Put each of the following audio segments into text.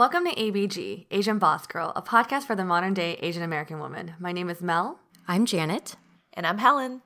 Welcome to ABG, Asian Boss Girl, a podcast for the modern day Asian American woman. My name is Mel. I'm Janet. And I'm Helen.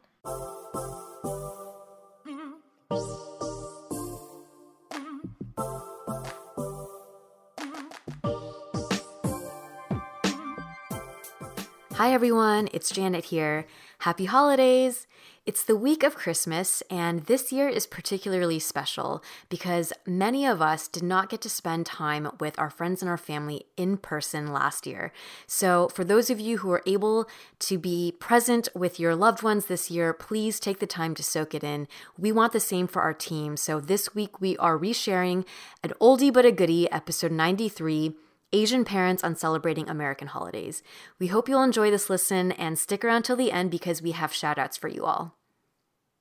Hi everyone, it's Janet here. Happy holidays! It's the week of Christmas, and this year is particularly special because many of us did not get to spend time with our friends and our family in person last year. So, for those of you who are able to be present with your loved ones this year, please take the time to soak it in. We want the same for our team. So, this week we are resharing an oldie but a goodie, episode 93 Asian parents on celebrating American holidays. We hope you'll enjoy this listen and stick around till the end because we have shout outs for you all.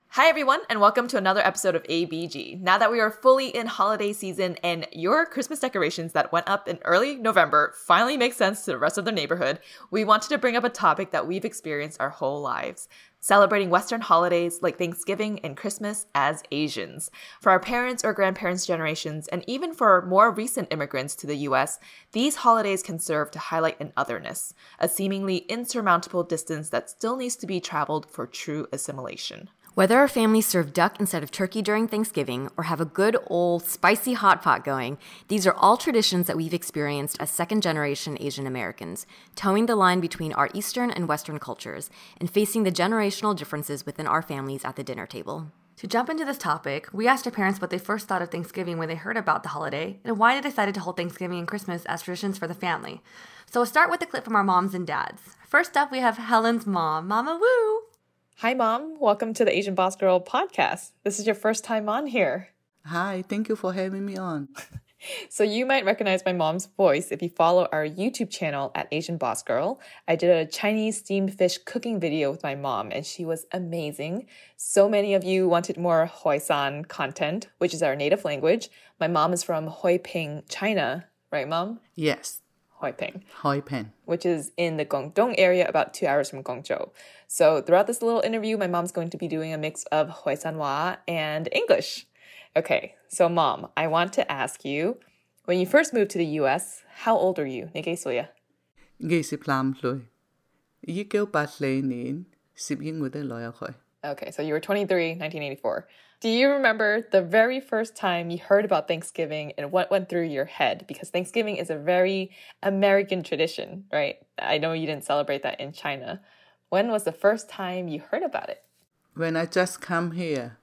Hi, everyone, and welcome to another episode of ABG. Now that we are fully in holiday season and your Christmas decorations that went up in early November finally make sense to the rest of the neighborhood, we wanted to bring up a topic that we've experienced our whole lives celebrating Western holidays like Thanksgiving and Christmas as Asians. For our parents' or grandparents' generations, and even for more recent immigrants to the US, these holidays can serve to highlight an otherness, a seemingly insurmountable distance that still needs to be traveled for true assimilation. Whether our families serve duck instead of turkey during Thanksgiving or have a good old spicy hot pot going, these are all traditions that we've experienced as second generation Asian Americans, towing the line between our Eastern and Western cultures and facing the generational differences within our families at the dinner table. To jump into this topic, we asked our parents what they first thought of Thanksgiving when they heard about the holiday and why they decided to hold Thanksgiving and Christmas as traditions for the family. So we'll start with a clip from our moms and dads. First up, we have Helen's mom, Mama Wu. Hi, Mom. Welcome to the Asian Boss Girl podcast. This is your first time on here. Hi, thank you for having me on. so, you might recognize my mom's voice if you follow our YouTube channel at Asian Boss Girl. I did a Chinese steamed fish cooking video with my mom, and she was amazing. So many of you wanted more Hoisan content, which is our native language. My mom is from Hoi Ping, China, right, Mom? Yes. Haipeng. Ping, Which is in the Guangdong area, about two hours from Guangzhou. So throughout this little interview, my mom's going to be doing a mix of Hwaisanwa and English. Okay, so mom, I want to ask you, when you first moved to the U.S., how old are you? Nige soya. Okay, so you were 23, 1984. Do you remember the very first time you heard about Thanksgiving and what went through your head? Because Thanksgiving is a very American tradition, right? I know you didn't celebrate that in China. When was the first time you heard about it? When I just come here,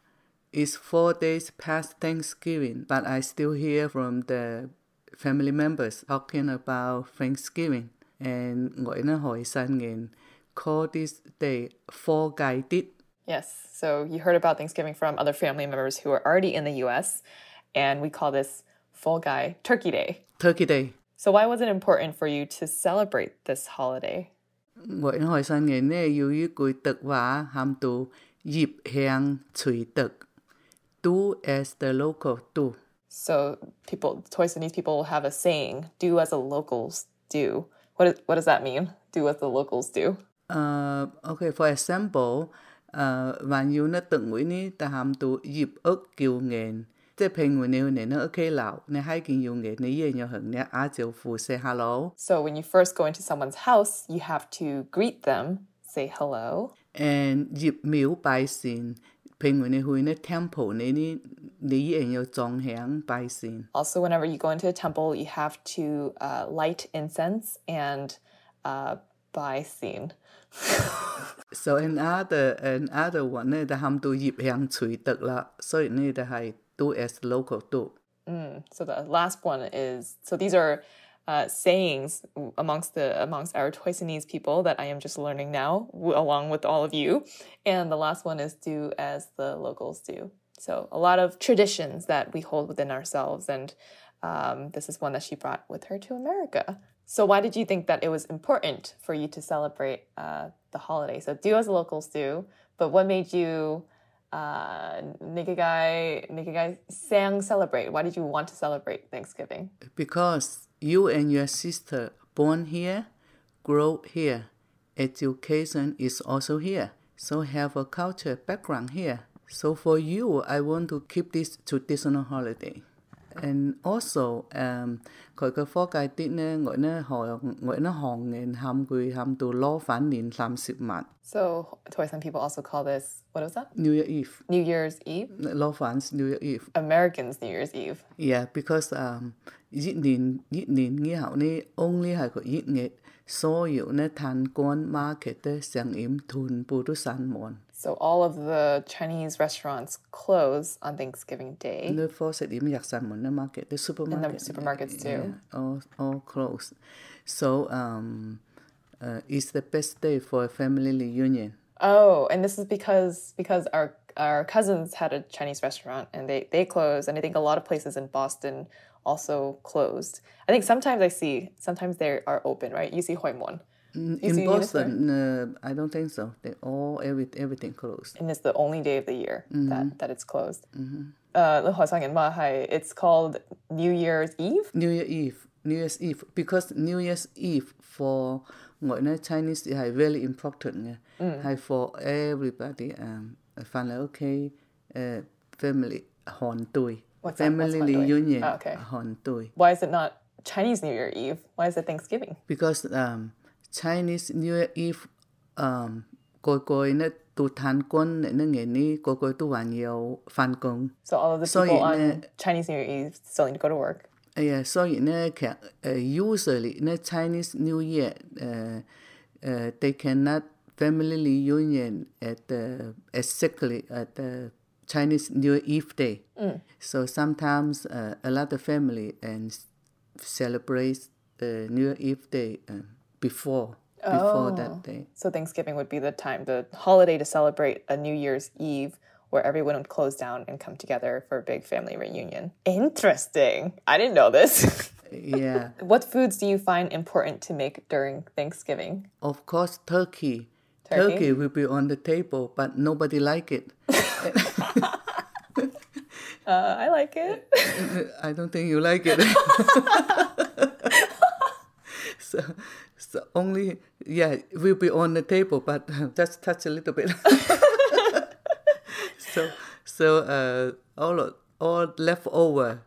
it's four days past Thanksgiving, but I still hear from the family members talking about Thanksgiving. And gọi nó hỏi sang call this day Four Guided Yes. So you heard about Thanksgiving from other family members who are already in the US, and we call this Fall Guy Turkey Day. Turkey Day. So why was it important for you to celebrate this holiday? Hỏi sang nghề nè, yêu yêu cuối tực và ham tu dịp hàng chùy tực. Do as the local do. So people, Toisanese people have a saying, do as the locals do. What, is, what does that mean? Do as the locals do? Uh, okay, for example, Ờ, và nhiều nó từng nguyện ní ta hàm tu dịp ức kiều nghền. Thế penguin người nêu nè nó ok lão nè hai kinh yêu nghề nè yên nhau hứng nè á chiều phù say hello. So when you first go into someone's house you have to greet them say hello. And dịp miếu bài xin penguin người hui nè temple nè nè nè yên nhau trong hàng bài xin. Also whenever you go into a temple you have to uh, light incense and uh, buy scene So another another one 呢就喊到叶香垂德啦，所以呢就系 do as local do。 So the last one is so these are uh, sayings amongst the amongst our Toisanese people that I am just learning now, w- along with all of you. And the last one is do as the locals do. So a lot of traditions that we hold within ourselves, and um, this is one that she brought with her to America. So why did you think that it was important for you to celebrate uh, the holiday? So do as locals do, but what made you uh, Nikigai Nikigai sang celebrate? Why did you want to celebrate Thanksgiving? Because you and your sister born here, grow here, education is also here, so have a culture background here. So for you, I want to keep this traditional holiday. and also um khởi cơ phó cái tin nè gọi nè họ gọi nè hòn nên ham quy ham tu lo phản nín làm sự mặn so Toy people also call this what was that? New Year Eve. New Year's Eve? Lo phản New Year Eve. Americans New Year's Eve. Yeah because um yết nín yết nín nghĩa hậu nè only hay có yết nghệ so yếu nè thành quan market sang im thun bù tu san mòn So all of the Chinese restaurants close on Thanksgiving Day. 呢货食店入闩门啦，market 啲 supermarket。 supermarkets too. Yeah, all all closed. So um, uh, it's the best day for a family reunion. Oh, and this is because because our our cousins had a Chinese restaurant and they they closed, and I think a lot of places in Boston also closed. I think sometimes I see sometimes they are open, right? You see Hoimon. Mm, in Boston, Boston uh, I don't think so. They all every, everything closed. And it's the only day of the year mm-hmm. that, that it's closed. Mm-hmm. Uh, it's called New Year's Eve. New Year Eve. New Year's Eve because New Year's Eve for gọi nói Chinese is very important Yeah, Mm. For everybody um fan okay uh, family hòn tui, What's family that? What's reunion. Oh, okay. Hòn. Why is it not Chinese New Year Eve? Why is it Thanksgiving? Because um Chinese New Year um, cô cô nó tu than quân nó nghe ni cô cô tu hoàn nhiều phan công. So all of the people so on Chinese New Year Eve still need to go to work. Yeah, so you know, usually in Chinese New Year, uh, uh, they cannot family reunion at the exactly at the Chinese New Year Eve day. Mm. So sometimes uh, a lot of family and celebrates the New Year Eve day. Um, before before that day. So Thanksgiving would be the time, the holiday to celebrate a New Year's Eve where everyone would close down and come together for a big family reunion. Interesting. I didn't know this. Yeah, what foods do you find important to make during Thanksgiving? of course turkey. Turkey? Turkey will be on the table, but nobody like it. Uh, I like it. I don't think you like it. so, so only yeah, it will be on the table, but just touch a little bit. so, so uh, all of- all leftover.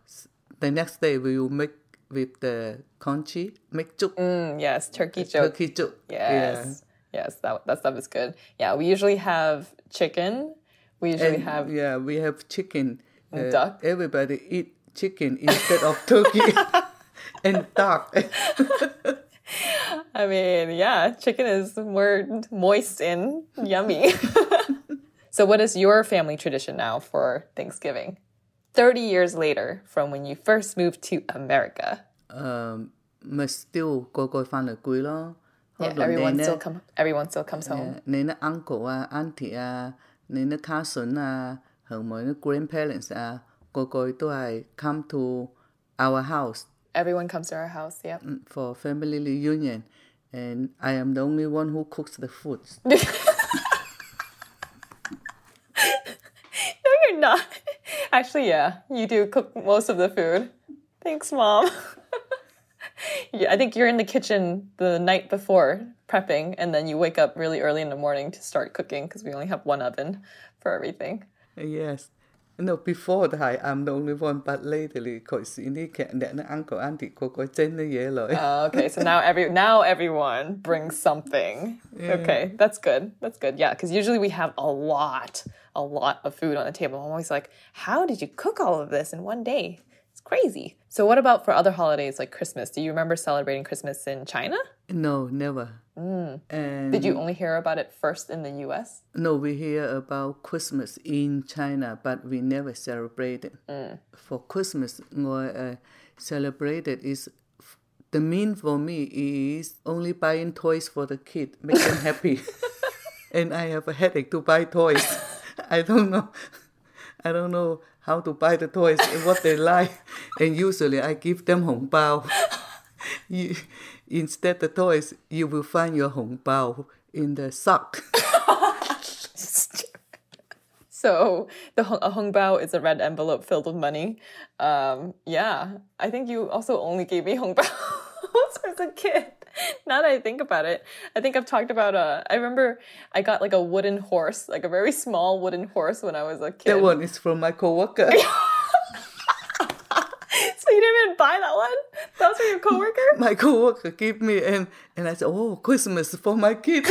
The next day we will make with the congee, make juk, Mm, yes, turkey joke. turkey juk. Yes. Yes, that, that stuff is good. Yeah, we usually have chicken. We usually And, have yeah, we have chicken. Uh, duck. Everybody eat chicken instead of turkey and duck. I mean, yeah, chicken is more moist and yummy. so, what is your family tradition now for Thanksgiving? 30 years later from when you first moved to America. Um, mà still go go find ở cuối. Yeah, everyone still come everyone still comes home. Nina uncle uh, auntie à, nên nó cousin uh, grandparents à, go go to I come to our house. Everyone comes to our house, yeah. Mm, for family reunion and I am the only one who cooks the food. No, you're not. Actually, yeah, you do cook most of the food. Thanks, mom. yeah, I think you're in the kitchen the night before prepping, and then you wake up really early in the morning to start cooking because we only have one oven for everything. Yes. No, before that, I'm the only one, but lately, cause ini kayak anak uncle auntie kok the ye loh. okay, so now every now everyone brings something. Yeah. Okay, that's good. That's good. Yeah, because usually we have a lot, a lot of food on the table. I'm always like, how did you cook all of this in one day? Crazy. So, what about for other holidays like Christmas? Do you remember celebrating Christmas in China? No, never. And Did you only hear about it first in the US? No, we hear about Christmas in China, but we never celebrate it. For Christmas, ngồi uh, celebrated is the mean for me is only buying toys for the kid, make them happy. and I have a headache to buy toys. I don't know. I don't know how to buy the toys and what they like. And usually I give them hong bao. you, instead the toys, you will find your hong bao in the sock. So the hong- a hongbao is a red envelope filled with money. Um, yeah, I think you also only gave me hong hongbao as a kid. Now that I think about it, I think I've talked about. Uh, I remember I got like a wooden horse, like a very small wooden horse when I was a kid. That one is from my coworker. So you didn't even buy that one? That was for your coworker. my coworker give me and and I said, oh, Christmas for my kid.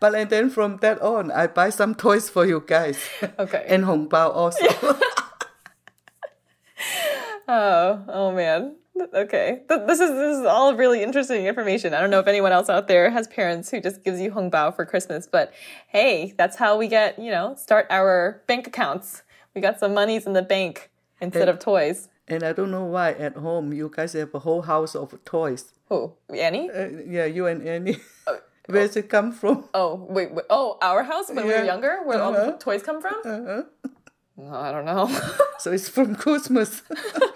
but and then from that on, I buy some toys for you guys. Okay. and Hong Bao also. Oh, oh man. Okay. This is this is all really interesting information. I don't know if anyone else out there has parents who just gives you hong bao for Christmas, but hey, that's how we get, you know, start our bank accounts. We got some monies in the bank instead of toys. and I don't know why at home you guys have a whole house of toys. Who? Annie? Uh, yeah, you and Annie. Where's it come from? Oh, wait, wait. Oh, our house when we were younger, where all the Uh-huh. toys come from? No, I don't know. So it's from Christmas.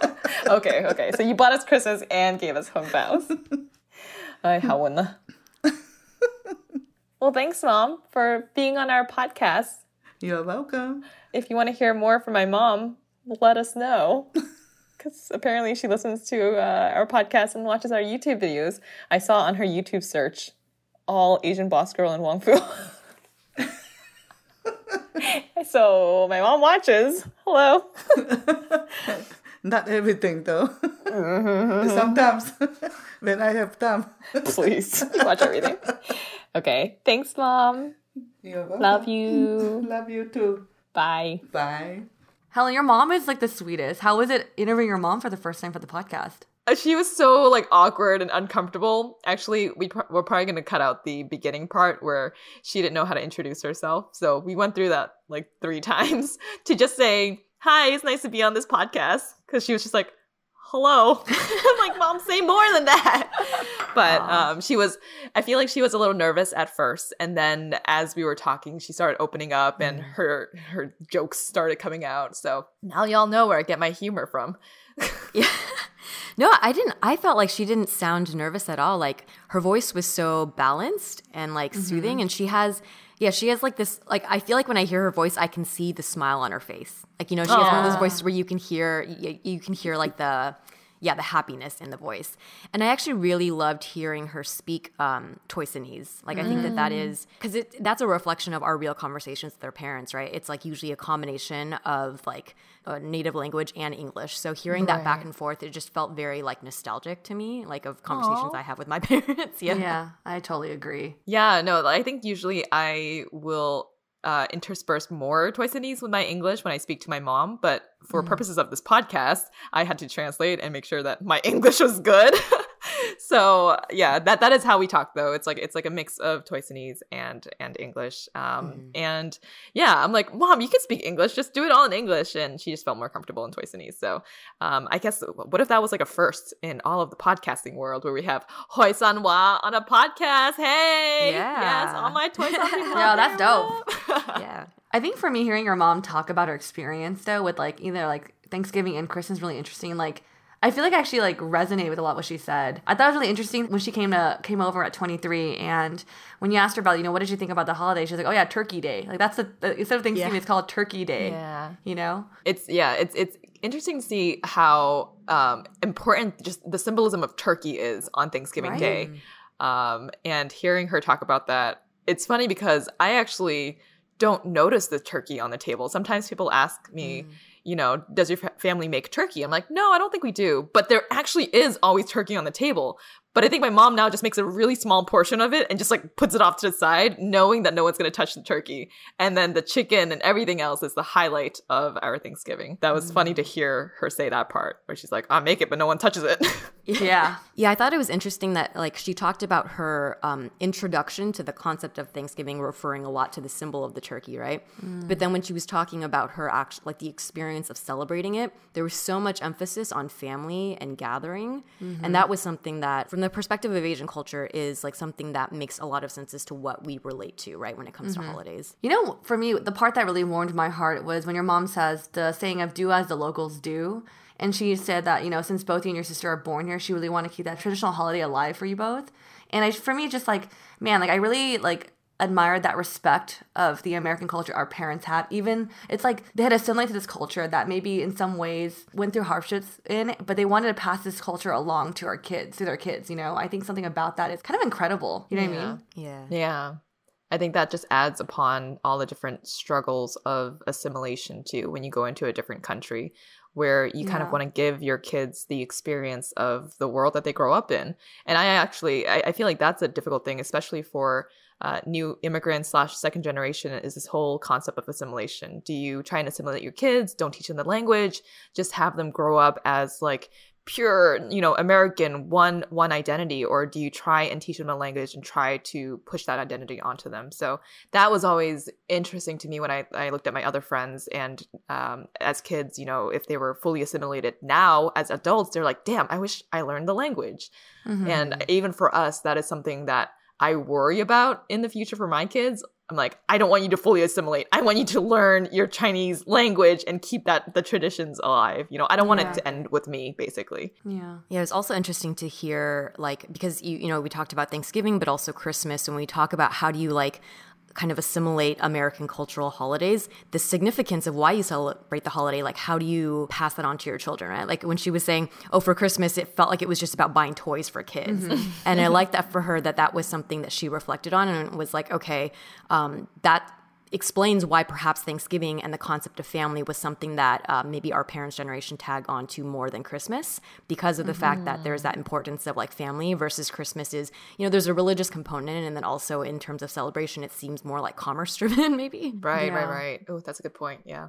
okay, okay. So you bought us Christmas and gave us hong baos. Ay, how wouldn't Well, thanks, Mom, for being on our podcast. You're welcome. If you want to hear more from my mom, let us know. Because apparently she listens to uh, our podcast and watches our YouTube videos. I saw on her YouTube search all Asian boss girl and Wong Fu. so my mom watches. Hello. Not everything though. Sometimes when I have time. Please watch everything. Okay. Thanks, mom. You're welcome. Love you. Love you too. Bye. Bye. Helen, your mom is like the sweetest. How was it interviewing your mom for the first time for the podcast? Uh, She was so like awkward and uncomfortable. Actually, we pr- we're probably going to cut out the beginning part where she didn't know how to introduce herself. So we went through that like three times to just say, "Hi, it's nice to be on this podcast." Because she was just like, "Hello." I'm like, "Mom, say more than that." But um, she was. I feel like she was a little nervous at first, and then as we were talking, she started opening up, and her her jokes started coming out. So now y'all know where I get my humor from. Yeah. No, I didn't. I felt like she didn't sound nervous at all. Like her voice was so balanced and like soothing. And she has, yeah, she has like this, like, I feel like when I hear her voice, I can see the smile on her face. Like, you know, she has one of those voices where you can hear, you, you can hear like the, yeah, the happiness in the voice. And I actually really loved hearing her speak um, Toisanese. Like, I think that that is, because that's a reflection of our real conversations with our parents, right? It's like usually a combination of like a native language and English. So hearing that back and forth, it just felt very like nostalgic to me, like of conversations I have with my parents. Yeah. Yeah, I totally agree. Yeah, no, I think usually I will uh, intersperse more Toisanese with my English when I speak to my mom, but for purposes of this podcast, I had to translate and make sure that my English was good. so yeah, that that is how we talk though. It's like it's like a mix of Toisanese and and English. Um, and yeah, I'm like, mom, you can speak English, just do it all in English, and she just felt more comfortable in Toisanese. So um, I guess what if that was like a first in all of the podcasting world where we have Hoi San Hua on a podcast? Hey, yes, Yeah. all my Toy San people. Yeah, that's dope. Yeah. I think for me, hearing your mom talk about her experience though with like either like Thanksgiving and Christmas is really interesting. Like I feel like I actually like resonated with a lot what she said. I thought it was really interesting when she came to came over at 23 and when you asked her about you know what did you think about the holiday, she was like, oh yeah, Turkey Day. Like that's the instead of Thanksgiving, Yeah. it's called Turkey Day. Yeah. You know. it's yeah it's it's interesting to see how um important just the symbolism of turkey is on thanksgiving Right. day um and hearing her talk about that it's funny because i actually don't notice the turkey on the table sometimes people ask me you know does your fa- family make turkey? I'm like no i don't think we do. But there actually is always turkey on the table But I think my mom now just makes a really small portion of it and just like puts it off to the side, knowing that no one's going to touch the turkey. And then the chicken and everything else is the highlight of our Thanksgiving. That was mm. funny to hear her say that part where she's like, I make it, but no one touches it. yeah. Yeah. I thought it was interesting that like she talked about her um, introduction to the concept of Thanksgiving, referring a lot to the symbol of the turkey, right? Mm. But then when she was talking about her act, like the experience of celebrating it, there was so much emphasis on family and gathering. Mm-hmm. And that was something that, from the perspective of Asian culture is like something that makes a lot of sense as to what we relate to, right, when it comes mm-hmm. to holidays. You know, for me, the part that really warmed my heart was when your mom says the saying of do as the locals do. And she said that, you know, since both you and your sister are born here, she really want to keep that traditional holiday alive for you both. And I, for me, just like, man, like I really like admired that respect of the American culture our parents have. Even it's like they had assimilated to this culture that maybe in some ways went through hardships in, but they wanted to pass this culture along to our kids, to their kids. You know, I think something about that is kind of incredible. You know yeah. what I mean? Yeah. Yeah. I think that just adds upon all the different struggles of assimilation too when you go into a different country where you kind yeah. of want to give your kids the experience of the world that they grow up in. And I actually I, I feel like that's a difficult thing, especially for uh, new immigrants slash second generation is this whole concept of assimilation. Do you try and assimilate your kids? Don't teach them the language. Just have them grow up as like pure, you know, American one one identity, or do you try and teach them a language and try to push that identity onto them? So that was always interesting to me when I, I looked at my other friends and um, as kids, you know, if they were fully assimilated. Now as adults, they're like, damn, I wish I learned the language. Mm-hmm. And even for us, that is something that I worry about in the future for my kids. I'm like, I don't want you to fully assimilate. I want you to learn your Chinese language and keep that the traditions alive. You know, I don't want yeah. it to end with me, basically. Yeah. Yeah, it's also interesting to hear like because you you know, we talked about Thanksgiving, but also Christmas, and we talk about how do you like kind of assimilate American cultural holidays, the significance of why you celebrate the holiday, like how do you pass that on to your children, right? Like when she was saying, oh, for Christmas, it felt like it was just about buying toys for kids. Mm-hmm. and I like that for her that that was something that she reflected on and was like, okay, um, that explains why perhaps Thanksgiving and the concept of family was something that uh, maybe our parents' generation tag on to more than Christmas because of the mm-hmm. fact that there's that importance of like family versus Christmas is, you know, there's a religious component. And then also in terms of celebration, it seems more like commerce driven, maybe. Right, yeah. right, right. Oh, that's a good point. Yeah.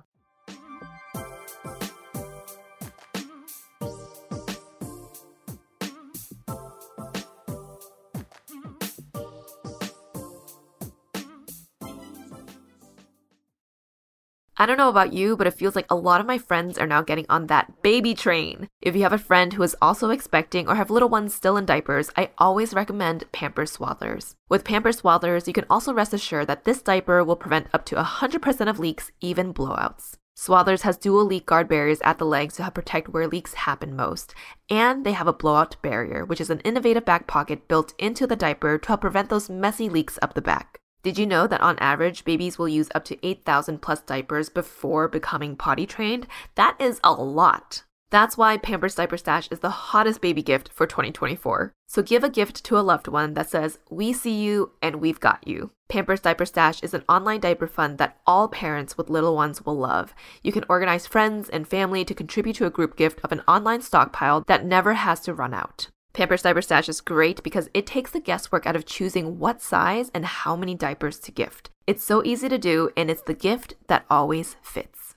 I don't know about you, but it feels like a lot of my friends are now getting on that baby train. If you have a friend who is also expecting or have little ones still in diapers, I always recommend Pampers Swaddlers. With Pampers Swaddlers, you can also rest assured that this diaper will prevent up to 100% of leaks, even blowouts. Swaddlers has dual leak guard barriers at the legs to help protect where leaks happen most. And they have a blowout barrier, which is an innovative back pocket built into the diaper to help prevent those messy leaks up the back. Did you know that on average, babies will use up to 8,000 plus diapers before becoming potty trained? That is a lot. That's why Pampers Diaper Stash is the hottest baby gift for 2024. So give a gift to a loved one that says, We see you and we've got you. Pampers Diaper Stash is an online diaper fund that all parents with little ones will love. You can organize friends and family to contribute to a group gift of an online stockpile that never has to run out. Pampers Diaper Stash is great because it takes the guesswork out of choosing what size and how many diapers to gift. It's so easy to do, and it's the gift that always fits.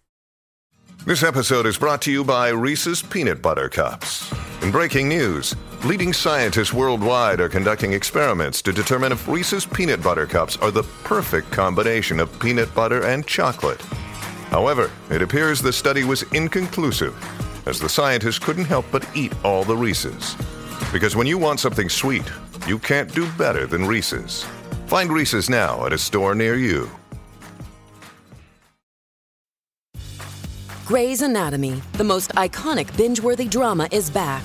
This episode is brought to you by Reese's Peanut Butter Cups. In breaking news, leading scientists worldwide are conducting experiments to determine if Reese's Peanut Butter Cups are the perfect combination of peanut butter and chocolate. However, it appears the study was inconclusive, as the scientists couldn't help but eat all the Reese's. Because when you want something sweet, you can't do better than Reese's. Find Reese's now at a store near you. Grey's Anatomy, the most iconic binge worthy drama, is back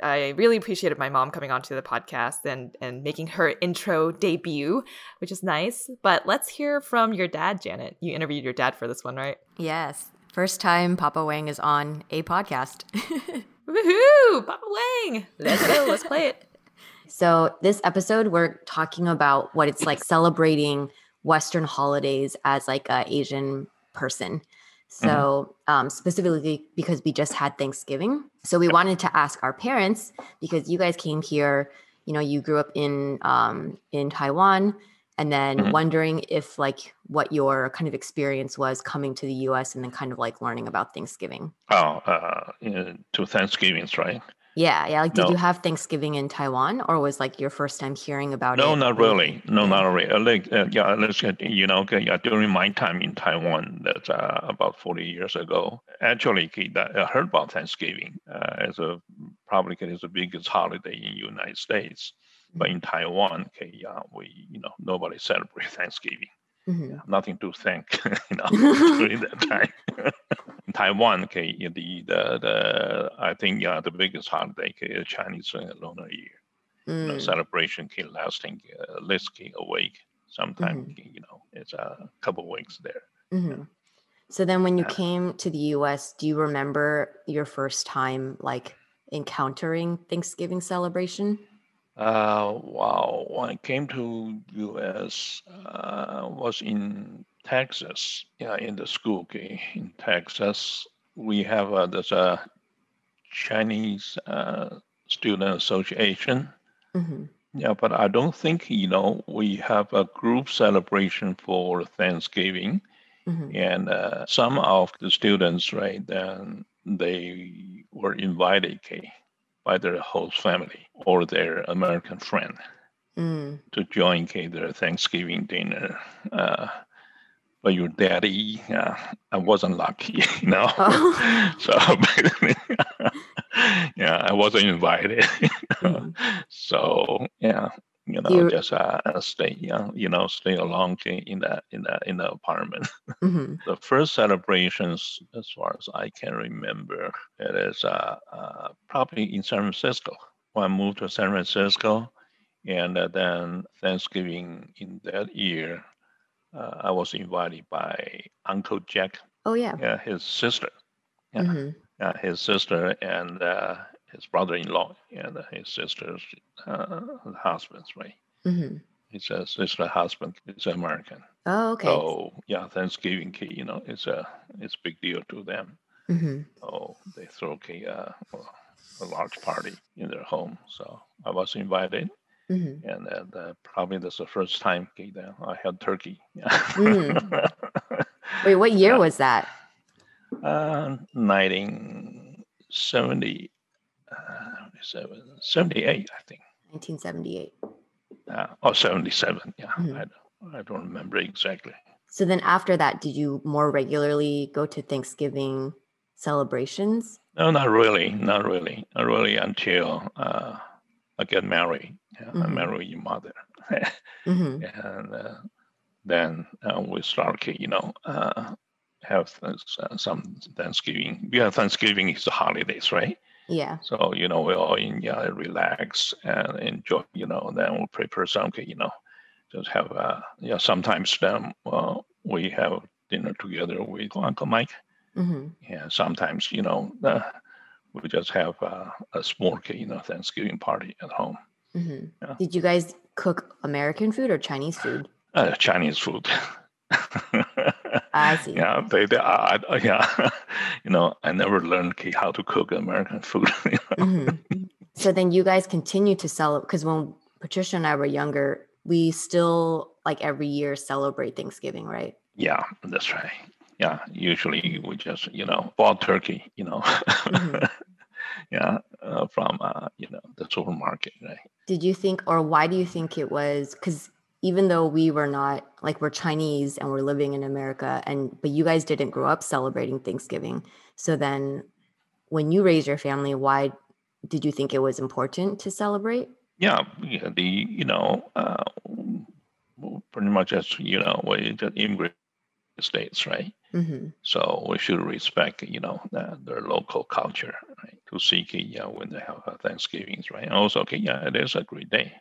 I really appreciated my mom coming onto the podcast and and making her intro debut, which is nice. But let's hear from your dad, Janet. You interviewed your dad for this one, right? Yes. First time Papa Wang is on a podcast. Woohoo! Papa Wang! Let's go. Let's play it. So, this episode, we're talking about what it's like celebrating Western holidays as like a Asian person. So, um, specifically because we just had Thanksgiving. So, we wanted to ask our parents because you guys came here, you know, you grew up in um, in Taiwan, and then Mhm. wondering if like what your kind of experience was coming to the US and then kind of like learning about Thanksgiving. Oh, uh, uh, to Thanksgivings, right? Yeah, yeah. Like, did No. you have Thanksgiving in Taiwan, or was like your first time hearing about it? No, not really. No, not really. Like, uh, yeah, let's get, you know, okay, yeah, during my time in Taiwan, that's uh, about 40 years ago. Actually, I heard about Thanksgiving uh, as a probably it's the biggest holiday in United States. But in Taiwan, okay, yeah, we, you know, nobody celebrate Thanksgiving. Mhm. Nothing to thank, you know, during that time. in Taiwan, okay, the, the, the, I think, yeah, the biggest holiday, okay, is Chinese uh, Lunar Year you know, Mm, celebration can lasting uh, least a week. Sometimes Mm-hmm. you know it's a couple weeks there. mhm. So then, when you Yeah. came to the U.S., do you remember your first time like encountering Thanksgiving celebration? Uh, wow, when I came to U.S. Uh, was in Texas. Yeah, in the school. Okay, in Texas, we have uh, there's a Chinese uh, Student Association. hmm Yeah, but I don't think you know we have a group celebration for Thanksgiving. hmm and uh, some of the students right then they were invited okay, by their host family or their american friend Mm, to join their thanksgiving dinner. Uh, but your daddy uh, i wasn't lucky you know? Oh. so yeah i wasn't invited. Mhm. so yeah you know You- just uh, stay yeah, you know stay along okay, in that in that in the apartment. Hmm the first celebrations, as far as I can remember, it is uh, uh, probably in San Francisco. When I moved to San Francisco, and uh, then Thanksgiving in that year, uh, I was invited by Uncle Jack, Oh yeah. yeah, his sister, yeah, hmm yeah, his sister and uh, his brother-in-law and his sister's uh, husbands, right? hmm His uh, sister husband is American. Oh okay. So yeah, Thanksgiving, key, you know, it's a it's a big deal to them. hmm So they throw uh, a large party in their home. So I was invited, hmm and uh, probably that's the first time that I had turkey. Mm. Wait, what year was that? uh, 1970, uh, 78, I think. 1978. Uh, or 77, yeah. Mhm. I, don't- I don't remember exactly. So then after that, did you more regularly go to Thanksgiving celebrations? No, not really, not really, not really until uh, I get married. Yeah, I Mhm. marry your mother, hmm and uh, then uh, we start, you know, uh, have uh, some Thanksgiving. Yeah, Thanksgiving is the holidays, right? Yeah. So you know, we all in yeah, relax and enjoy. You know, then we'll prepare something. You know, just have uh, yeah. Sometimes then well, we have dinner together with Uncle Mike. hmm Yeah, sometimes you know uh, we just have uh, a small, cake, you know, Thanksgiving party at home. hmm Yeah. Did you guys cook American food or Chinese food? Uh, Chinese food. I see. Yeah, they, they uh, I- yeah, you know, I never learned how to cook American food. you know. hmm So then you guys continue to celebrate because when Patricia and I were younger, we still like every year celebrate Thanksgiving, right? Yeah, that's right. Yeah, usually we just you know bought turkey, you know, Mhm. yeah, uh, from uh, you know the supermarket, right? Did you think, or why do you think it was? Because even though we were not like we're Chinese and we're living in America, and but you guys didn't grow up celebrating Thanksgiving. So then, when you raised your family, why did you think it was important to celebrate? Yeah, yeah the you know uh, pretty much as you know we just the states, right? hmm So we should respect you know the, their local culture, right? to see yeah when they have uh, Thanksgivings, right? And also, okay, yeah, it is a great day.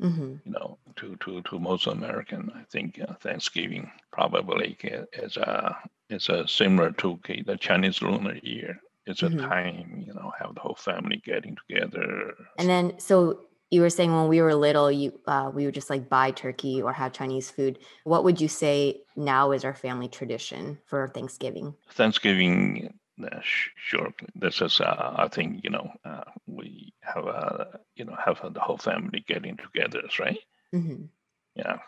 Mm-hmm. You know, to to to most American, I think uh, Thanksgiving probably is a is a similar to the Chinese Lunar Year. It's a Mhm. time, you know, have the whole family getting together. And then, so you were saying when we were little, you uh, we would just like buy turkey or have Chinese food. What would you say now is our family tradition for Thanksgiving? Thanksgiving, uh, sure. This is, uh, I think, you know, uh, we have, uh, you know, have the whole family getting together, right? hmm Yeah,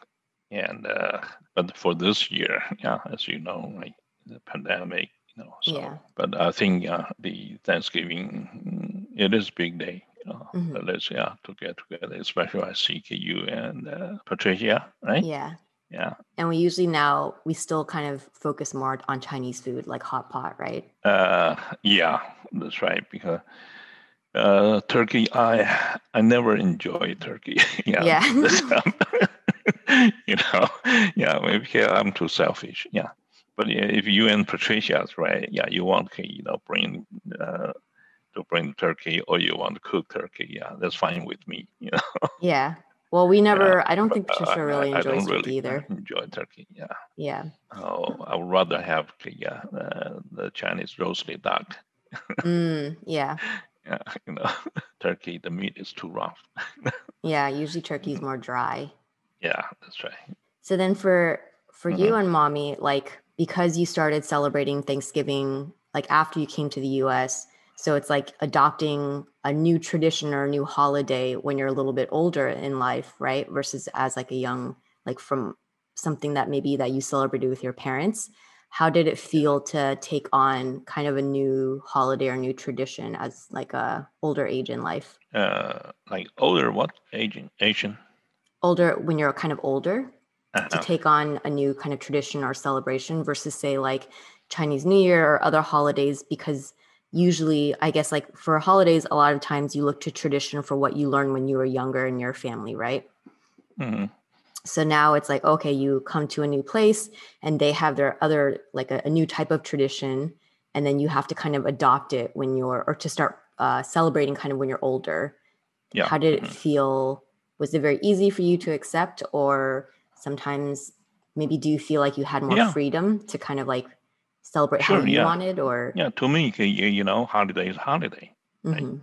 and uh, but for this year, yeah, as you know, like the pandemic, you know. So, Yeah. but I think uh, the Thanksgiving, mm, it is a big day. You know, Mhm. let's yeah to get together, especially I see you and uh, Patricia, right? Yeah. Yeah. And we usually now we still kind of focus more on Chinese food, like hot pot, right? Uh, yeah, that's right. Because uh, turkey, I I never enjoy turkey. yeah. Yeah. you know, yeah, maybe I'm too selfish. Yeah. But if you and Patricia's right, yeah, you want to, you know, bring uh, to bring turkey or you want to cook turkey, yeah, that's fine with me. You know, Yeah. Well, we never. I don't think Patricia really I, I enjoys don't turkey really either. enjoy turkey. Yeah. Yeah. Oh, I would rather have yeah, uh, the Chinese roasted duck. Mm, yeah. Yeah, you know, turkey, the meat is too rough. Yeah. Usually turkey is more dry. Yeah, that's right. So then for for you Mm-hmm. and mommy, like because you started celebrating Thanksgiving like after you came to the US, so it's like adopting a new tradition or a new holiday when you're a little bit older in life, right? Versus as like a young like from something that maybe that you celebrated with your parents. How did it feel to take on kind of a new holiday or new tradition as like a older age in life? Uh, like older, what Asian? Asian. Older when you're kind of older? to Uh-huh. take on a new kind of tradition or celebration versus say like Chinese New Year or other holidays because usually I guess like for holidays a lot of times you look to tradition for what you learned when you were younger in your family, right? Mhm. So now it's like okay, you come to a new place and they have their other like a, a new type of tradition and then you have to kind of adopt it when you're or to start uh, celebrating kind of when you're older. Yeah. How did it mhm. feel? Was it very easy for you to accept, or sometimes maybe do you feel like you had more Yeah. freedom to kind of like celebrate Sure, how you yeah. wanted, or Yeah, to me, you, you know, holiday is holiday. right? Mhm.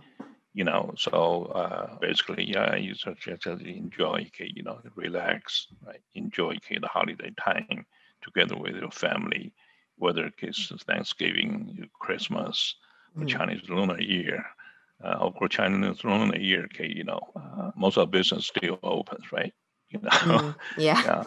You know, so uh, basically, yeah, you just, just enjoy, you know, relax, right? Enjoy the holiday time together with your family, whether it's Thanksgiving, Christmas, the Mhm. Chinese Lunar Year. Uh, of course, Chinese Lunar Year, you know, uh, most of business still opens, right? You know, Mhm. yeah, yeah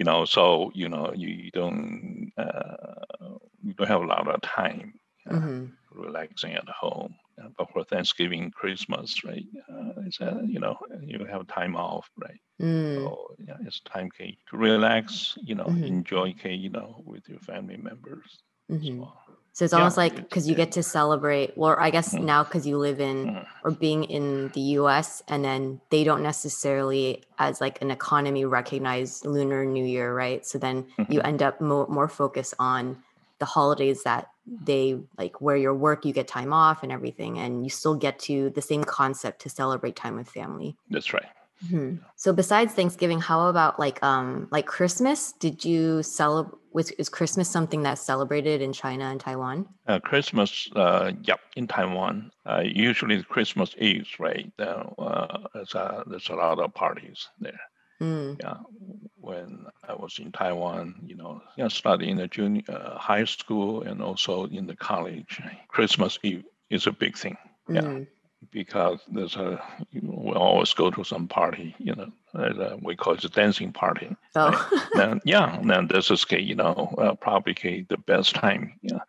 you know so you know you, you don't uh, you don't have a lot of time uh, Mhm. relaxing at home Uh, but for thanksgiving christmas right uh, it's uh, you know you have time off right Mm. so yeah it's time to relax you know Mhm. enjoy you know with your family members Mhm. so, So it's Yeah, almost like because you get to celebrate. Well, I guess Mhm. now because you live in Mhm. or being in the U.S. and then they don't necessarily, as like an economy, recognize Lunar New Year, right? So then you Mhm. end up more more focused on the holidays that they like where your work you get time off and everything, and you still get to the same concept to celebrate time with family. that's right Mhm. So besides Thanksgiving, how about like um like Christmas? Did you celebrate? Was is Christmas something that's celebrated in China and Taiwan? uh, Christmas, uh, yep, in Taiwan, uh, usually Christmas Eve, right? Uh, uh, there's, a, there's a lot of parties there. Mm, yeah when i was in taiwan you know yeah, studying the junior uh, high school and also in the college christmas eve is a big thing yeah mm, because there's a we always go to some party you know a, we call it a dancing party. Oh, then yeah then this is you know uh, probably the best time yeah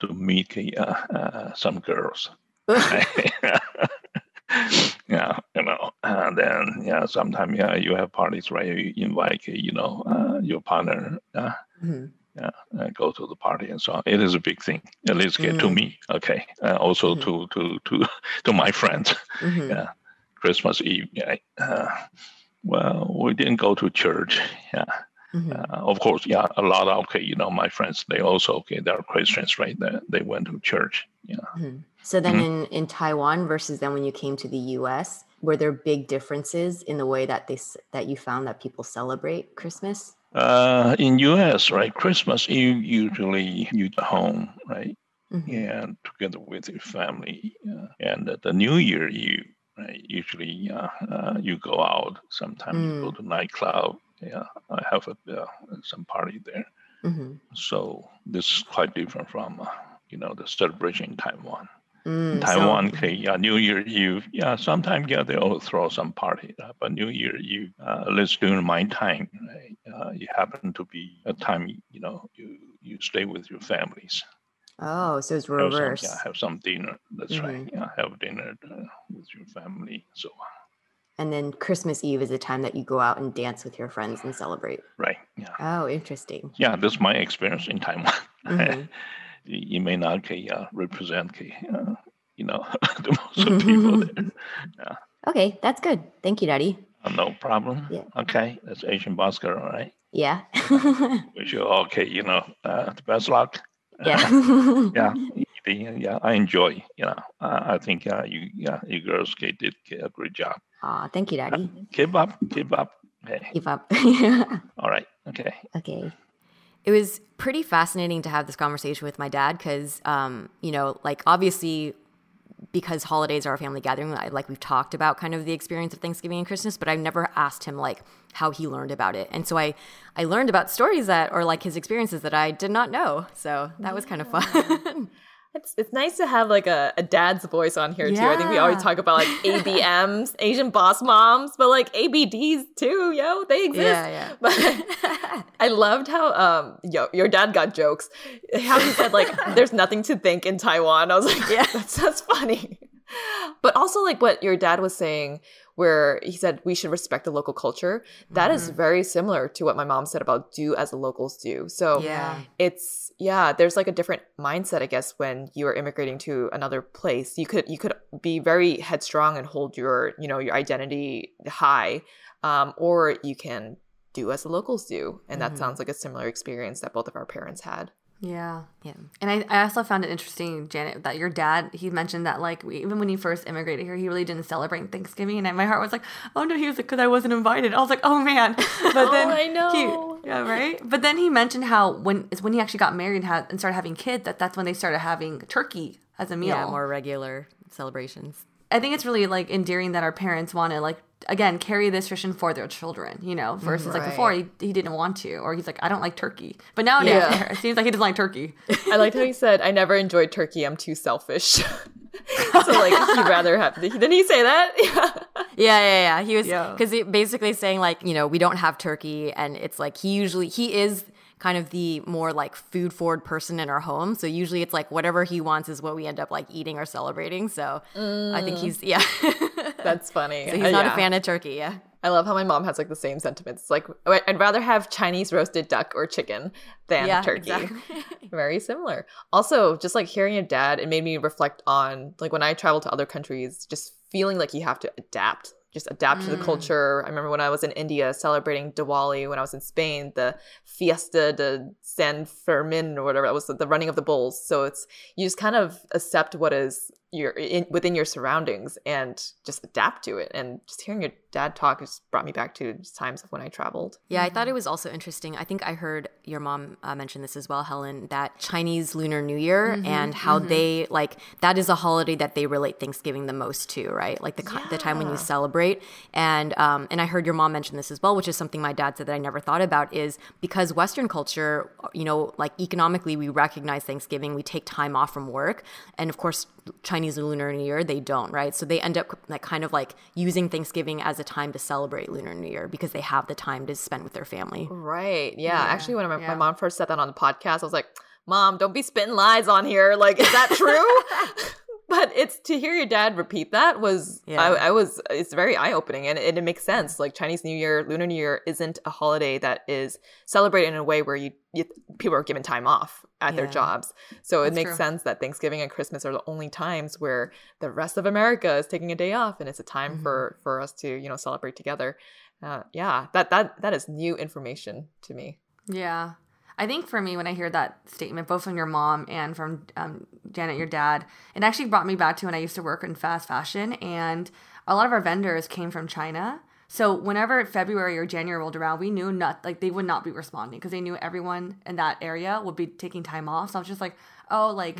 to meet uh, uh, some girls. Yeah, you know, and then yeah, sometimes yeah, you have parties where you invite you know uh, your partner, uh, yeah, uh, go to the party and so on. It is a big thing, at least okay, to Mm. me. Okay, uh, also Mhm. to to to to my friends. Mhm. Yeah, Christmas Eve. Yeah, uh, well, we didn't go to church. Yeah, Uh, of course, yeah, a lot of okay, you know, my friends they also okay, they're Christians, right? They, they went to church. Yeah. So then in, in Taiwan versus then when you came to the US, were there big differences in the way that they that you found that people celebrate Christmas? Uh, in U.S., right, Christmas you usually you at home, right, and together with your family, uh, and the New Year you right, usually uh, uh, you go out. Sometimes you go to nightclub. Yeah, I have a uh, some party there. Mm-hmm. So this is quite different from uh, you know the celebration in Taiwan. Mm, Taiwan, okay, yeah, New Year Eve, yeah, sometimes yeah they all throw some party, uh, but New Year Eve, uh, at least during my time, right, uh, it happened to be a time you know you you stay with your families. Oh, so it's Have some, reverse. yeah, have some dinner. That's right. Mhm. Yeah, have dinner uh, with your family. So on. And then Christmas Eve is a time that you go out and dance with your friends and celebrate. right. Yeah. Oh, interesting. Yeah, that's my experience in Taiwan. Mhm. You may not uh, represent okay, uh, you know the most people there. Yeah. Okay, that's good. Thank you, Daddy. Uh, no problem. Yeah. Okay, that's Asian girl, all right? Yeah. Wish you all okay, you know, uh, the best luck. yeah. Yeah, yeah, I enjoy. You know, uh, I think uh, you, yeah, you girls did a great job. Aw, thank you, Daddy. Keep up, keep up. Okay, Keep up. all right, okay. Okay. It was pretty fascinating to have this conversation with my dad because, um, you know, like obviously because holidays are a family gathering, I, like we've talked about kind of the experience of Thanksgiving and Christmas, but I've never asked him like how he learned about it. And so I, I learned about stories that, or like his experiences that I did not know. So that was kind of fun. It's it's nice to have like a, a dad's voice on here too. I think we always talk about like ABMs, Asian boss moms, but like ABDs too, yo, they exist. Yeah, yeah. But I loved how um yo your dad got jokes. How he said like there's nothing to think in Taiwan. I was like, yeah, that's that's funny. But also like what your dad was saying where he said we should respect the local culture. That is Mm-hmm. very similar to what my mom said about do as the locals do. So Yeah. it's yeah there's like a different mindset i guess when you are immigrating to another place. You could you could be very headstrong and hold your you know your identity high um, or you can do as the locals do and that sounds like a similar experience that both of our parents had Yeah. Yeah. And I, I also found it interesting, Janet, that your dad, he mentioned that, like, we, even when he first immigrated here, he really didn't celebrate Thanksgiving. And my heart was like, oh no, he was like, because I wasn't invited. I was like, oh man. But then oh, I know. He, yeah, right? But then he mentioned how when it's when he actually got married and, had, and started having kids, that that's when they started having turkey as a meal. yeah, more regular celebrations. I think it's really like endearing that our parents want to like again carry this tradition for their children, you know, versus like before he, he didn't want to or he's like I don't like turkey. But nowadays Yeah. it seems like he doesn't like turkey. i liked how he said i never enjoyed turkey i'm too selfish so like he'd rather have didn't he say that Yeah, yeah, yeah. He was Yeah. because he basically saying like, you know, we don't have turkey, and it's like he usually he is kind of the more like food forward person in our home. So usually it's like whatever he wants is what we end up like eating or celebrating. So I think he's yeah. that's funny so he's not yeah. a fan of turkey. Yeah. I love how my mom has like the same sentiments. It's like "I- I'd rather have Chinese roasted duck or chicken than Yeah, turkey. exactly. Very similar. Also, just like hearing your dad, it made me reflect on like when I travel to other countries, just feeling like you have to adapt, just adapt to the mm. culture. I remember when I was in India celebrating Diwali, when I was in Spain, the Fiesta de San Fermin or whatever that was the running of the bulls. So it's you just kind of accept what is your in, within your surroundings and just adapt to it. And just hearing your dad talk just brought me back to times of when I traveled. Yeah, I thought it was also interesting. I think I heard your mom uh, mention this as well, Helen, that Chinese Lunar New Year and how they like that is a holiday that they relate Thanksgiving the most to, right? Like the ki- the time when you celebrate. And um, and I heard your mom mention this as well, which is something my dad said that I never thought about is because Western culture, you know, like economically we recognize Thanksgiving, we take time off from work, and of course Chinese Lunar New Year they don't, right? So they end up like kind of like using Thanksgiving as a time to celebrate Lunar New Year because they have the time to spend with their family. Right. Yeah. Actually, when my, my mom first said that on the podcast, I was like, Mom, don't be spitting lies on here. Like, is that true? but it's to hear your dad repeat that was Yeah. I, I was it's very eye opening and it, it makes sense. Like Chinese New Year, Lunar New Year isn't a holiday that is celebrated in a way where you, you people are given time off at their jobs. So it That's makes true. sense that Thanksgiving and Christmas are the only times where the rest of America is taking a day off and it's a time Mm-hmm. for for us to you know celebrate together. Uh, yeah, that that that is new information to me. Yeah. I think for me, when I hear that statement, both from your mom and from um, Janet, your dad, it actually brought me back to when I used to work in fast fashion, and a lot of our vendors came from China. So whenever February or January rolled around, we knew not like they would not be responding because they knew everyone in that area would be taking time off. So I was just like, oh, like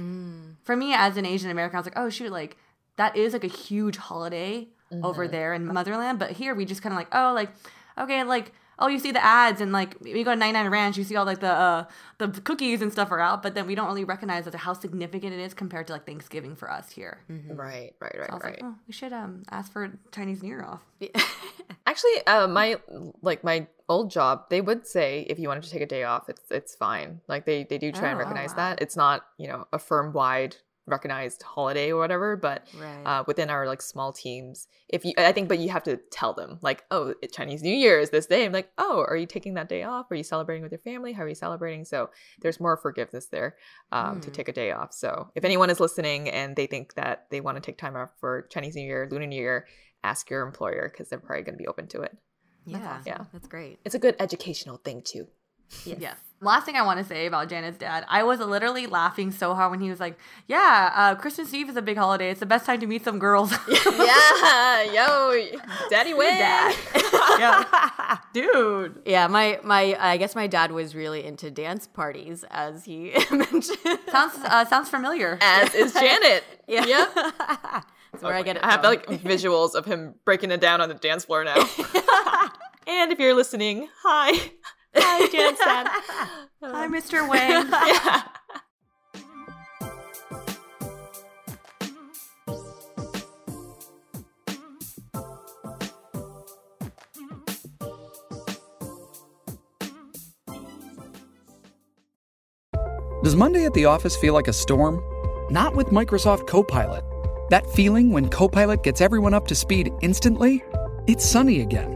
for me as an Asian American, I was like, oh shoot, like that is like a huge holiday over there in motherland. But here we just kind of like, oh, like okay, like oh, you see the ads and like we go to 99 Ranch, you see all like the uh, the cookies and stuff are out, but then we don't really recognize that how significant it is compared to like Thanksgiving for us here. Right, right, right, I was right. like, oh, we should um ask for Chinese New Year off. Actually, uh, my like my old job, they would say if you wanted to take a day off, it's it's fine. Like they they do try and Oh, wow, recognize wow. that. It's not you know a firm wide recognized holiday or whatever, but Right. uh, within our like small teams, if you I think, but you have to tell them like, oh, Chinese New Year is this day. I'm like, oh, are you taking that day off? Are you celebrating with your family? How are you celebrating? So there's more forgiveness there um, to Mm. take a day off. So if anyone is listening and they think that they want to take time off for Chinese New Year, Lunar New Year, ask your employer because they're probably going to be open to it. yeah, Yeah. that's great. It's a good educational thing too. Yes. Last thing I want to say about Janet's dad, I was literally laughing so hard when he was like, "Yeah, uh, Christmas Eve is a big holiday. It's the best time to meet some girls." yeah, yo, daddy win. yeah, dude. Yeah, my my I guess my dad was really into dance parties, as he mentioned. Sounds uh, sounds familiar. As is Janet. Yeah. Yep. That's where I get it. I have from. like visuals of him breaking it down on the dance floor now. and if you're listening, hi. Hi, Jan's dad. Hi, Mr. Wang. yeah. Does Monday at the office feel like a storm? Not with Microsoft Copilot. That feeling when Copilot gets everyone up to speed instantly? It's sunny again.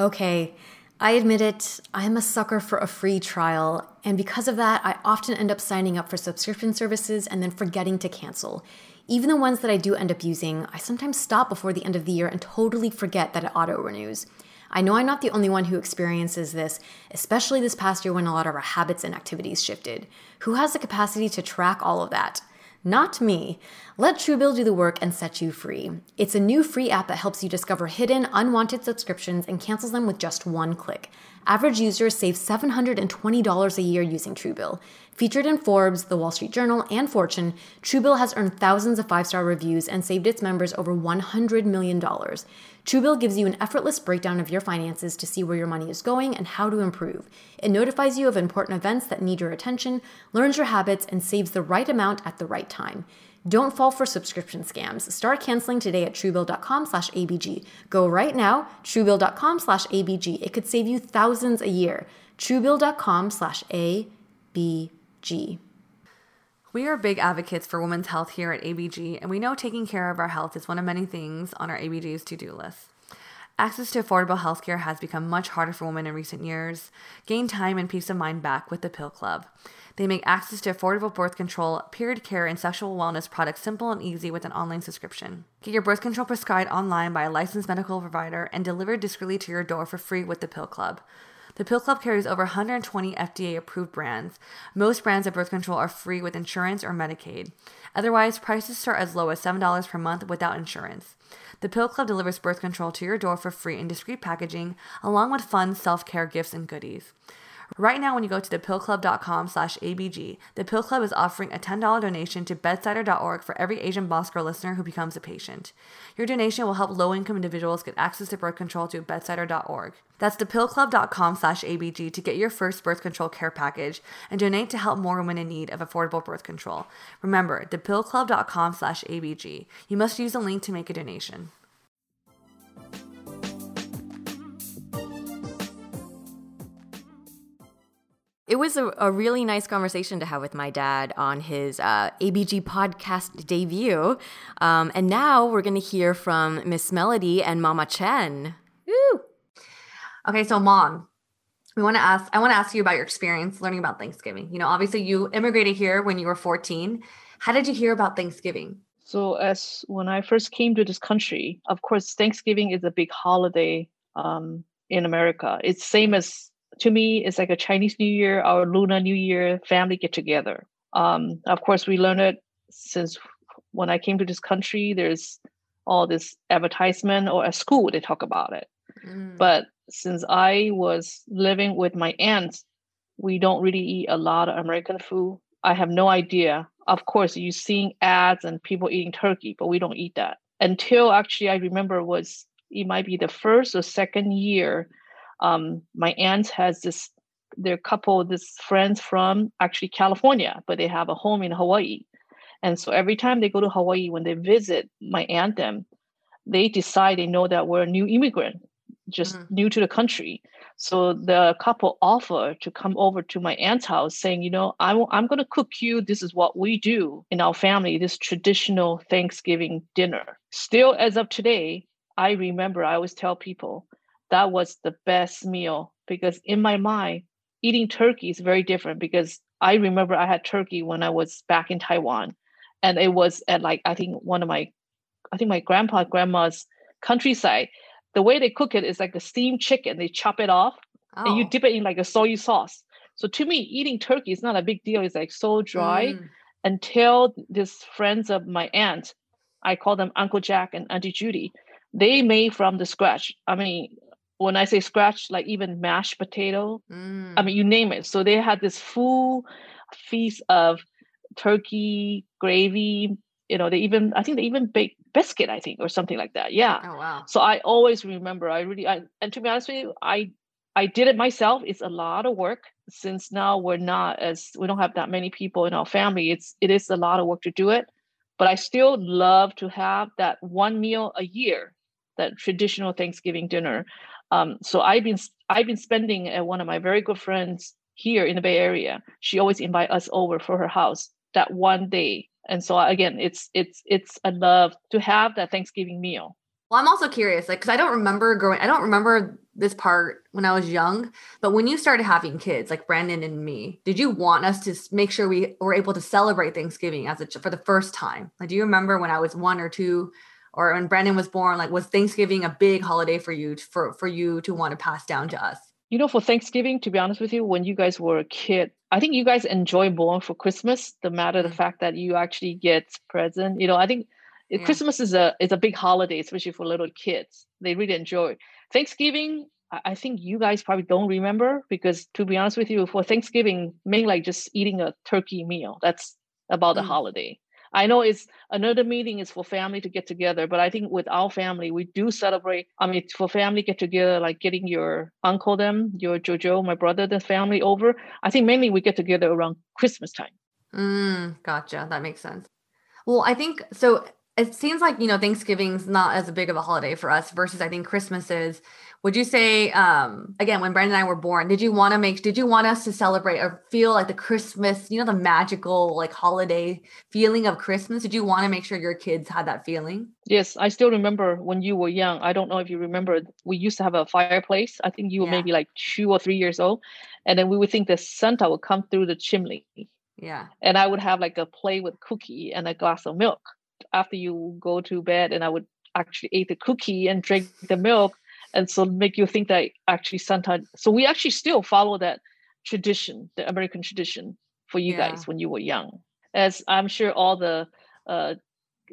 Okay, I admit it, I'm a sucker for a free trial, and because of that, I often end up signing up for subscription services and then forgetting to cancel. Even the ones that I do end up using, I sometimes stop before the end of the year and totally forget that it auto renews. I know I'm not the only one who experiences this, especially this past year when a lot of our habits and activities shifted. Who has the capacity to track all of that? Not me. Let Truebill do the work and set you free. It's a new free app that helps you discover hidden, unwanted subscriptions and cancels them with just one click. Average users save $720 a year using Truebill. Featured in Forbes, The Wall Street Journal, and Fortune, Truebill has earned thousands of five star reviews and saved its members over $100 million. Truebill gives you an effortless breakdown of your finances to see where your money is going and how to improve. It notifies you of important events that need your attention, learns your habits, and saves the right amount at the right time. Don't fall for subscription scams. Start canceling today at truebill.com slash ABG. Go right now, truebill.com slash ABG. It could save you thousands a year. truebill.com slash ABG. We are big advocates for women's health here at ABG, and we know taking care of our health is one of many things on our ABG's to do list. Access to affordable healthcare has become much harder for women in recent years. Gain time and peace of mind back with the Pill Club. They make access to affordable birth control, period care, and sexual wellness products simple and easy with an online subscription. Get your birth control prescribed online by a licensed medical provider and delivered discreetly to your door for free with the Pill Club. The Pill Club carries over 120 FDA approved brands. Most brands of birth control are free with insurance or Medicaid. Otherwise, prices start as low as $7 per month without insurance. The Pill Club delivers birth control to your door for free in discreet packaging, along with fun self care gifts and goodies. Right now, when you go to thepillclub.com slash ABG, the Pill Club is offering a $10 donation to bedsider.org for every Asian Boss Girl listener who becomes a patient. Your donation will help low-income individuals get access to birth control through bedsider.org. That's thepillclub.com slash ABG to get your first birth control care package and donate to help more women in need of affordable birth control. Remember, thepillclub.com slash ABG. You must use the link to make a donation. It was a, a, really nice conversation to have with my dad on his uh, ABG podcast debut. Um, and now we're going to hear from Miss Melody and Mama Chen. Woo! Okay, so mom, we want to ask. I want to ask you about your experience learning about Thanksgiving. You know, obviously you immigrated here when you were 14. How did you hear about Thanksgiving? So, as when I first came to this country, of course, Thanksgiving is a big holiday um, in America. It's same as to me, it's like a Chinese New Year or Lunar New Year family get together. Um, of course, we learned it since when I came to this country. There's all this advertisement or at school they talk about it. Mm. But since I was living with my aunts, we don't really eat a lot of American food. I have no idea. Of course, you're seeing ads and people eating turkey, but we don't eat that. Until actually I remember was it might be the first or second year um, my aunt has this their couple this friends from actually california but they have a home in hawaii. And so every time they go to hawaii when they visit my aunt them they decide they know that we're a new immigrant just mm-hmm. new to the country. So the couple offer to come over to my aunt's house saying you know i'm, I'm going to cook you. This is what we do in our family this traditional thanksgiving dinner. Still as of today i remember i always tell people that was the best meal because in my mind, eating turkey is very different because I remember I had turkey when I was back in Taiwan. And it was at like, I think one of my, I think my grandpa, grandma's countryside. The way they cook it is like a steamed chicken. They chop it off oh. and you oh. dip it in like a soy sauce. So to me, eating turkey is not a big deal. It's like so dry mm. until these friends of my aunt, I call them Uncle Jack and Auntie Judy, they made from the scratch. I mean, when I say scratch, like even mashed potato, mm. I mean, you name it. So they had this full feast of turkey, gravy. You know, they even, I think they even baked biscuit, I think, or something like that. Yeah. Oh, wow. So I always remember, I really, I, and to be honest with you, I, I did it myself. It's a lot of work since now we're not as, we don't have that many people in our family. It's, it is a lot of work to do it, but I still love to have that one meal a year that traditional Thanksgiving dinner. Um, so I've been I've been spending at one of my very good friends here in the Bay Area. She always invite us over for her house that one day. And so again, it's it's it's a love to have that Thanksgiving meal. Well, I'm also curious, like, because I don't remember growing. I don't remember this part when I was young. But when you started having kids, like Brandon and me, did you want us to make sure we were able to celebrate Thanksgiving as a for the first time? Like, do you remember when I was one or two? Or when Brandon was born, like was Thanksgiving a big holiday for you for for you to want to pass down to us? You know, for Thanksgiving, to be honest with you, when you guys were a kid, I think you guys enjoy more for Christmas, the matter the mm. fact that you actually get present. You know, I think yeah. Christmas is a is a big holiday, especially for little kids. They really enjoy. Thanksgiving, I think you guys probably don't remember because to be honest with you, for Thanksgiving, mainly like just eating a turkey meal. That's about mm. the holiday. I know it's another meeting is for family to get together, but I think with our family, we do celebrate. I mean, for family get together, like getting your uncle them, your Jojo, my brother, the family over. I think mainly we get together around Christmas time. Mm, gotcha. That makes sense. Well, I think so. It seems like, you know, Thanksgiving's not as big of a holiday for us versus I think Christmas is. Would you say um again when brandon and i were born did you want to make did you want us to celebrate or feel like the christmas you know the magical like holiday feeling of christmas? Did you want to make sure your kids had that feeling? Yes i still remember when you were young. I don't know if you remember we used to have a fireplace. I think you were yeah. maybe like two or three years old. And then we would think the santa would come through the chimney. Yeah. And i would have like a play with cookie and a glass of milk after you go to bed and i would actually eat the cookie and drink the milk and so make you think that actually sometimes So we actually still follow that tradition, the American tradition for you Yeah. guys when you were young. As I'm sure all the uh,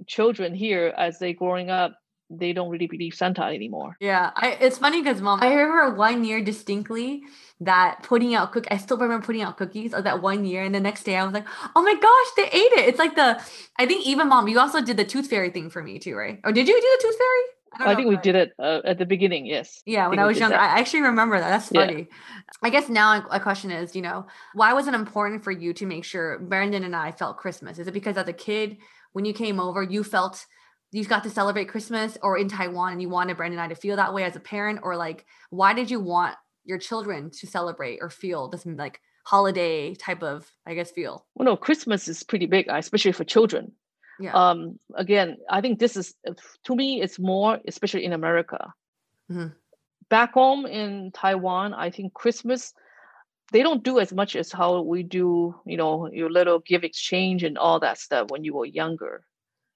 children here, as they growing up, they don't really believe Santa anymore. Yeah, I, it's funny because mom, I remember one year distinctly that putting out cook. I still remember putting out cookies of that one year, and the next day I was like, "Oh my gosh, they ate it!" It's like the. I think even mom, you also did the tooth fairy thing for me too, right? Or did you do the tooth fairy? don't I, think we did it uh, at the beginning. Yes. Yeah, when I was younger, that. I actually remember that. That's Yeah. funny. I guess now a question is, you know, why was it important for you to make sure Brandon and I felt Christmas? Is it because as a kid, when you came over, you felt you got to celebrate Christmas, or in Taiwan, and you wanted Brandon and I to feel that way as a parent, or like, why did you want your children to celebrate or feel this like holiday type of, I guess, feel? Well, no, Christmas is pretty big, uh, especially for children. Yeah. Um, again, I think this is uh, to me, it's more, especially in America. Mhm. Back home in Taiwan, I think Christmas they don't do as much as how we do, you know, your little gift exchange and all that stuff when you were younger.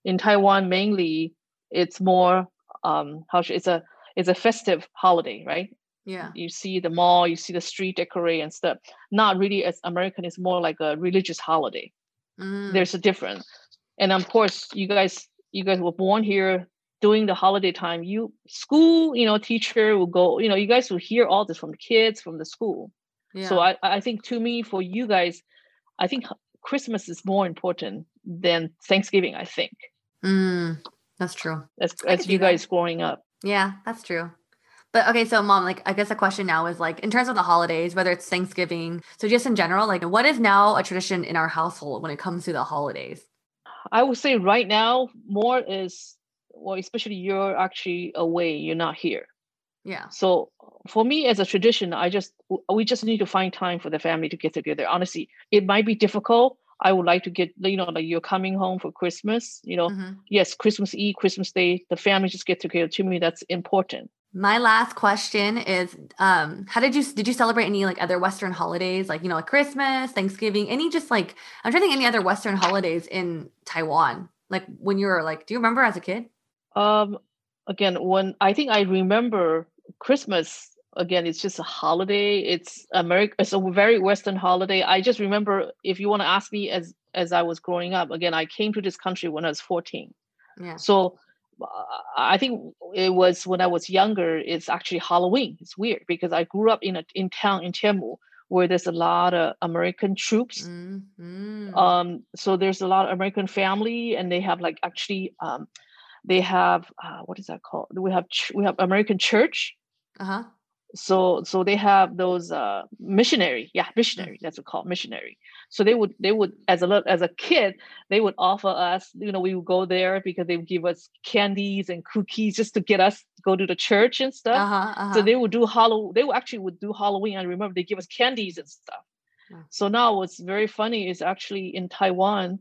In Taiwan, mainly, it's more um, how should it's a it's a festive holiday, right? Yeah. you see the mall, you see the street decorate and stuff. Not really as American, it's more like a religious holiday. Mm. There's a difference. And of course, you guys, you guys were born here during the holiday time. You school, you know, teacher will go, you know, you guys will hear all this from the kids, from the school. Yeah. So I, I think to me, for you guys, I think Christmas is more important than Thanksgiving, I think. Mm, that's true. As I as could see you that. guys growing up. Yeah, that's true. But okay, so mom, like I guess the question now is like in terms of the holidays, whether it's Thanksgiving, so just in general, like what is now a tradition in our household when it comes to the holidays? I would say right now more is well, especially you're actually away, you're not here. Yeah. So for me as a tradition, I just we just need to find time for the family to get together. Honestly, it might be difficult. I would like to get you know like you're coming home for Christmas. You know, Mhm. yes, Christmas Eve, Christmas Day, the family just get together. To me, that's important. My last question is um how did you did you celebrate any like other western holidays like you know like Christmas, Thanksgiving, any just like I'm trying to think any other western holidays in Taiwan? Like when you were like do you remember as a kid? Um, again, when I think I remember Christmas again, it's just a holiday. It's America. It's a very Western holiday. I just remember if you want to ask me as as I was growing up. Again, I came to this country when I was fourteen. Yeah. So uh, I think it was when I was younger. It's actually Halloween. It's weird because I grew up in a in town in Tianmu where there's a lot of American troops. Mm, mm. Um, so there's a lot of American family, and they have like actually um, they have uh, what is that called? We have ch- we have American church. Uh-huh. So so they have those uh, missionary, yeah, missionary. That's what called missionary. So they would they would as a as a kid they would offer us, you know, we would go there because they would give us candies and cookies just to get us to go to the church and stuff. Uh-huh. uh-huh. So they would do Halloween. They would actually would do Halloween. I remember they give us candies and stuff. Yeah. So now what's very funny is actually in Taiwan,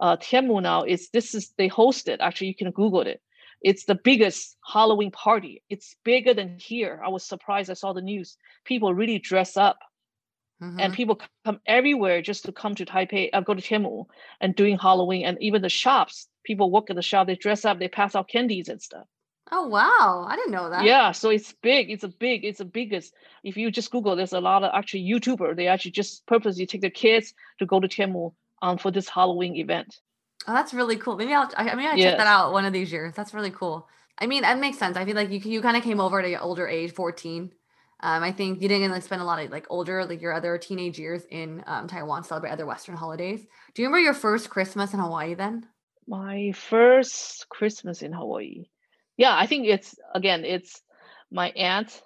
uh, Tianmu now is this is they host it. Actually, you can Google it. It's the biggest Halloween party. It's bigger than here. I was surprised. I saw the news. People really dress up, Mhm. and people come everywhere just to come to Taipei. Uh, go to Tianmu and doing Halloween, and even the shops. People work at the shop. They dress up. They pass out candies and stuff. Oh wow, I didn't know that. Yeah, so it's big. It's a big. It's the biggest. If you just Google, there's a lot of actually YouTuber. They actually just purposely take their kids to go to Tianmu um, for this Halloween event. Oh, that's really cool. Maybe I'll I, maybe I check that out one of these years. That's really cool. I mean, that makes sense. I feel like you you kind of came over at an older age, 14. Um, I think you didn't like spend a lot of like older, like your other teenage years in um, Taiwan, celebrate other Western holidays. Do you remember your first Christmas in Hawaii then? My first Christmas in Hawaii. Yeah, I think it's again. It's my aunt,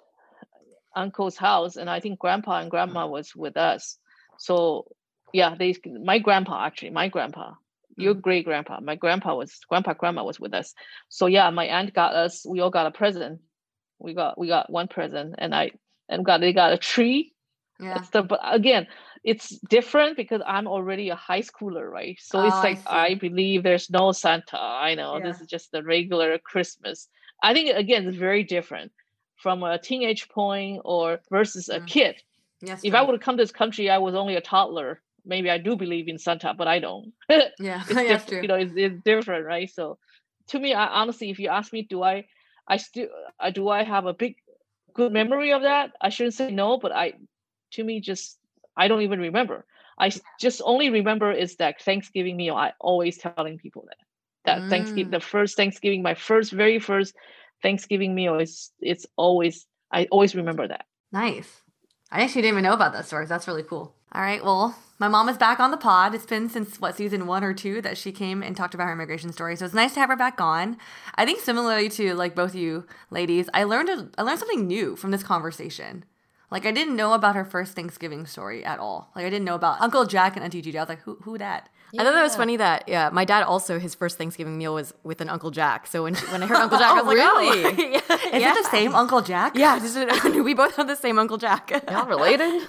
uncle's house, and I think grandpa and grandma was with us. So yeah, they my grandpa actually my grandpa your great grandpa my grandpa was grandpa grandma was with us. So yeah my aunt got us we all got a present. We got we got one present and i and got they got a tree. Yeah. and stuff but again it's different because i'm already a high schooler right? So Oh, it's like I, see. believe there's no santa i know. This is just the regular christmas. I think again it's very different from a teenage point or versus a Mm. kid. Yes. if i would have come to this country i was only a toddler maybe i do believe in santa but i don't yeah, it's that's true. you know, it's, it's different, right? So, to me, I, honestly, if you ask me, do I, I still, uh, do I have a big good memory of that. I shouldn't say no, but I, to me, just I don't even remember. I just only remember is that Thanksgiving meal. I always telling people that that Thanksgiving, the first Thanksgiving, my first, very first Thanksgiving meal is it's always I always remember that. Nice. I actually didn't even know about that story. That's really cool. All right. Well, my mom is back on the pod. It's been since what season one or two that she came and talked about her immigration story. So it's nice to have her back on. I think similarly to like both you ladies, I learned a, I learned something new from this conversation. Like I didn't know about her first Thanksgiving story at all. Like I didn't know about Uncle Jack and Auntie Judy. I was like, who who that? I thought that was funny that yeah, my dad also his first Thanksgiving meal was with an Uncle Jack. So when when I heard Uncle Jack, I was like, oh, oh. really? yeah, Is it the same Uncle Jack? Yeah, just, we both have the same Uncle Jack. Y'all related?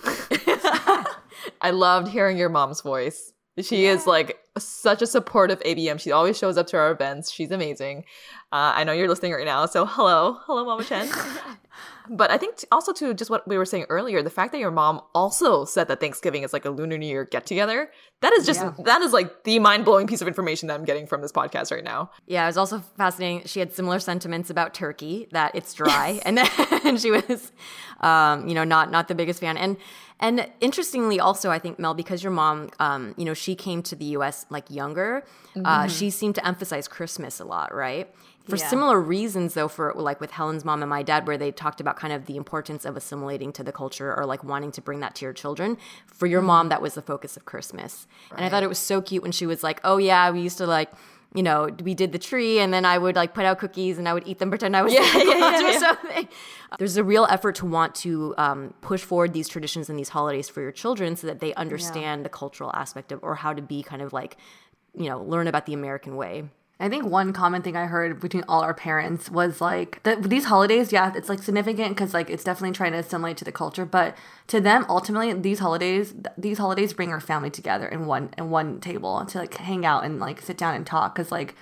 I loved hearing your mom's voice. She is like such a supportive ABM. She always shows up to our events. She's amazing. Uh, I know you're listening right now, so hello, hello, Mama Chen. but I think t- also to just what we were saying earlier, the fact that your mom also said that Thanksgiving is like a Lunar New Year get together. That is just Yeah. that is like the mind blowing piece of information that I'm getting from this podcast right now. Yeah, it was also fascinating. She had similar sentiments about turkey that it's dry, and then she was, um, you know, not not the biggest fan. And and interestingly, also, I think Mel, because your mom, um, you know, she came to the U.S. like younger, uh, Mhm. she seemed to emphasize Christmas a lot, right? For Yeah. similar reasons, though, for like with Helen's mom and my dad, where they talked about kind of the importance of assimilating to the culture or like wanting to bring that to your children. For your mom, that was the focus of Christmas, and I thought it was so cute when she was like, "Oh yeah, we used to like." you know, we did the tree and then I would like put out cookies and I would eat them, pretend I was Yeah, yeah, yeah, or yeah. something. There's a real effort to want to um, push forward these traditions and these holidays for your children so that they understand the cultural aspect of or how to be kind of like, you know, learn about the American way. I think one common thing I heard between all our parents was like that these holidays, yeah, it's like significant because like it's definitely trying to assimilate to the culture, but to them ultimately these holidays th- these holidays bring our family together in one in one table to like hang out and like sit down and talk because like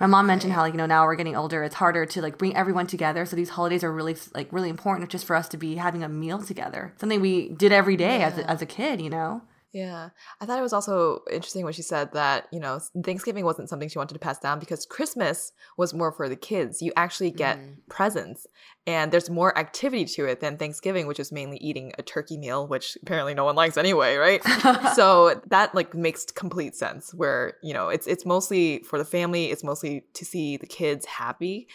my mom mentioned how like you know now we're getting older it's harder to like bring everyone together so these holidays are really like really important just for us to be having a meal together something we did every day as, a, as a kid you know Yeah. I thought it was also interesting when she said that, you know, Thanksgiving wasn't something she wanted to pass down because Christmas was more for the kids. You actually get mm-hmm. presents and there's more activity to it than Thanksgiving, which is mainly eating a turkey meal, which apparently no one likes anyway, right? so that like makes complete sense where, you know, it's it's mostly for the family, it's mostly to see the kids happy.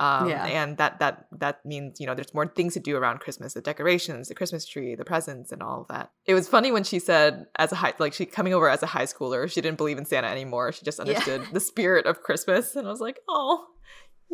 Um, Yeah. and that that that means you know there's more things to do around Christmas, the decorations, the Christmas tree, the presents, and all of that. It was funny when she said, as a high like she coming over as a high schooler, she didn't believe in Santa anymore. She just understood the spirit of Christmas, and I was like, oh,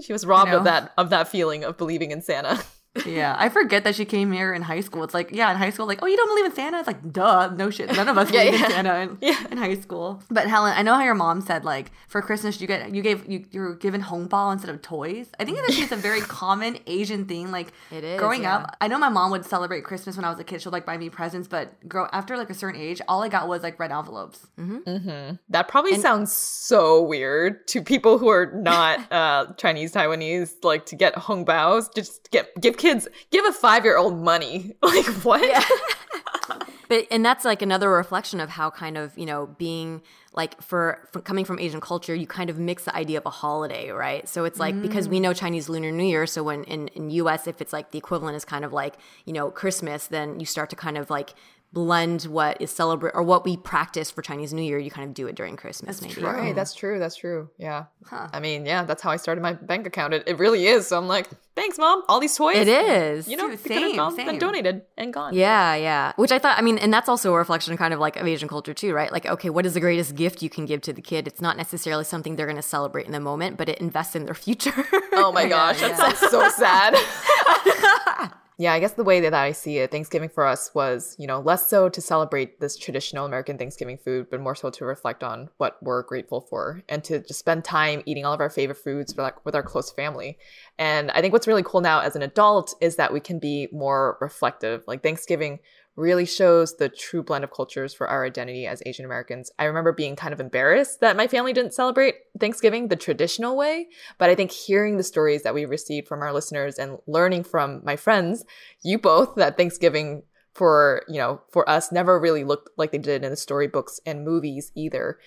she was robbed of that of that feeling of believing in Santa. yeah i forget that she came here in high school. It's like yeah in high school like oh you don't believe in santa? It's like duh no shit. None of us Yeah, believe yeah. in santa in, in high school. But helen i know how your mom said like for christmas you get you gave you, you were given hongbao instead of toys. I think that is a very common asian thing like It is, growing yeah. up i know my mom would celebrate christmas when i was a kid. She'd like buy me presents but grow after like a certain age all i got was like red envelopes. Mm-hmm. That probably sounds so weird to people who are not uh, Chinese Taiwanese. Like to get hongbaos, just get give kids give a five year old money. Like what? But and that's like another reflection of how kind of you know being like for, for coming from Asian culture, you kind of mix the idea of a holiday, right? So it's like because we mm. know Chinese Lunar New Year, so when in in U.S. if it's like the equivalent is kind of like you know Christmas, then you start to kind of like blend what is celebrate or what we practice for Chinese New Year. You kind of do it during Christmas, maybe. Right, that's true. That's true. Yeah. I mean, yeah, that's how I started my bank account. It, it really is. So I'm like, thanks, mom. All these toys. It is. You know, Dude, they could have same, gone same. and donated and gone. Yeah, yeah. Which I thought, I mean, and that's also a reflection kind of like of Asian culture too, right? Like, okay, what is the greatest gift you can give to the kid? It's not necessarily something they're going to celebrate in the moment, but it invests in their future. Oh my gosh, that sounds so sad. yeah, I guess the way that I see it, Thanksgiving for us was, you know, less so to celebrate this traditional American Thanksgiving food, but more so to reflect on what we're grateful for and to just spend time eating all of our favorite foods with our, with our close family. And I think what's really cool now as an adult is that we can be more reflective. Like Thanksgiving really shows the true blend of cultures for our identity as Asian Americans. I remember being kind of embarrassed that my family didn't celebrate Thanksgiving the traditional way, but I think hearing the stories that we received from our listeners and learning from my friends, you both, that Thanksgiving for, you know, for us never really looked like they did in the storybooks and movies either,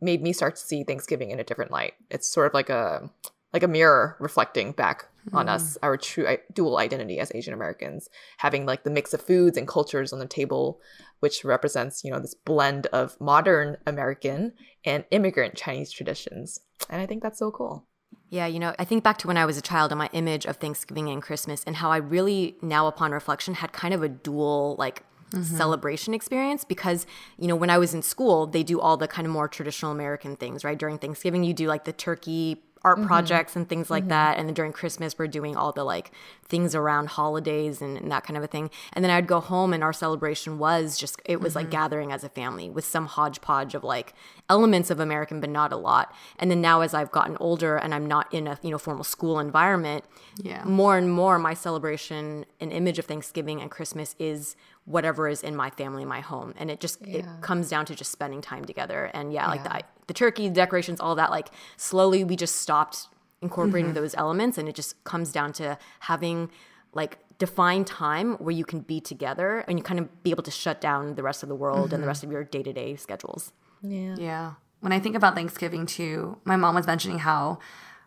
made me start to see Thanksgiving in a different light. It's sort of like a like a mirror reflecting back on hmm. us, our true i- dual identity as Asian Americans, having like the mix of foods and cultures on the table, which represents, you know, this blend of modern American and immigrant Chinese traditions. And I think that's so cool. Yeah, you know, I think back to when I was a child and my image of Thanksgiving and Christmas and how I really now upon reflection had kind of a dual like mm-hmm. celebration experience because, you know, when I was in school, they do all the kind of more traditional American things, right? During Thanksgiving, you do like the turkey art mm-hmm. projects and things like mm-hmm. that. And then during Christmas, we're doing all the like things around holidays and, and that kind of a thing. And then I'd go home and our celebration was just, it was like mm-hmm. gathering as a family with some hodgepodge of like elements of American, but not a lot. And then now as I've gotten older and I'm not in a, you know, formal school environment, Yeah. more and more my celebration and image of Thanksgiving and Christmas is whatever is in my family, my home. And it just, it comes down to just spending time together. And yeah, like the, the turkey, the decorations, all that, like slowly we just stopped incorporating those elements. And it just comes down to having like defined time where you can be together and you kind of be able to shut down the rest of the world and the rest of your day to day schedules. Yeah yeah. When I think about Thanksgiving too, my mom was mentioning how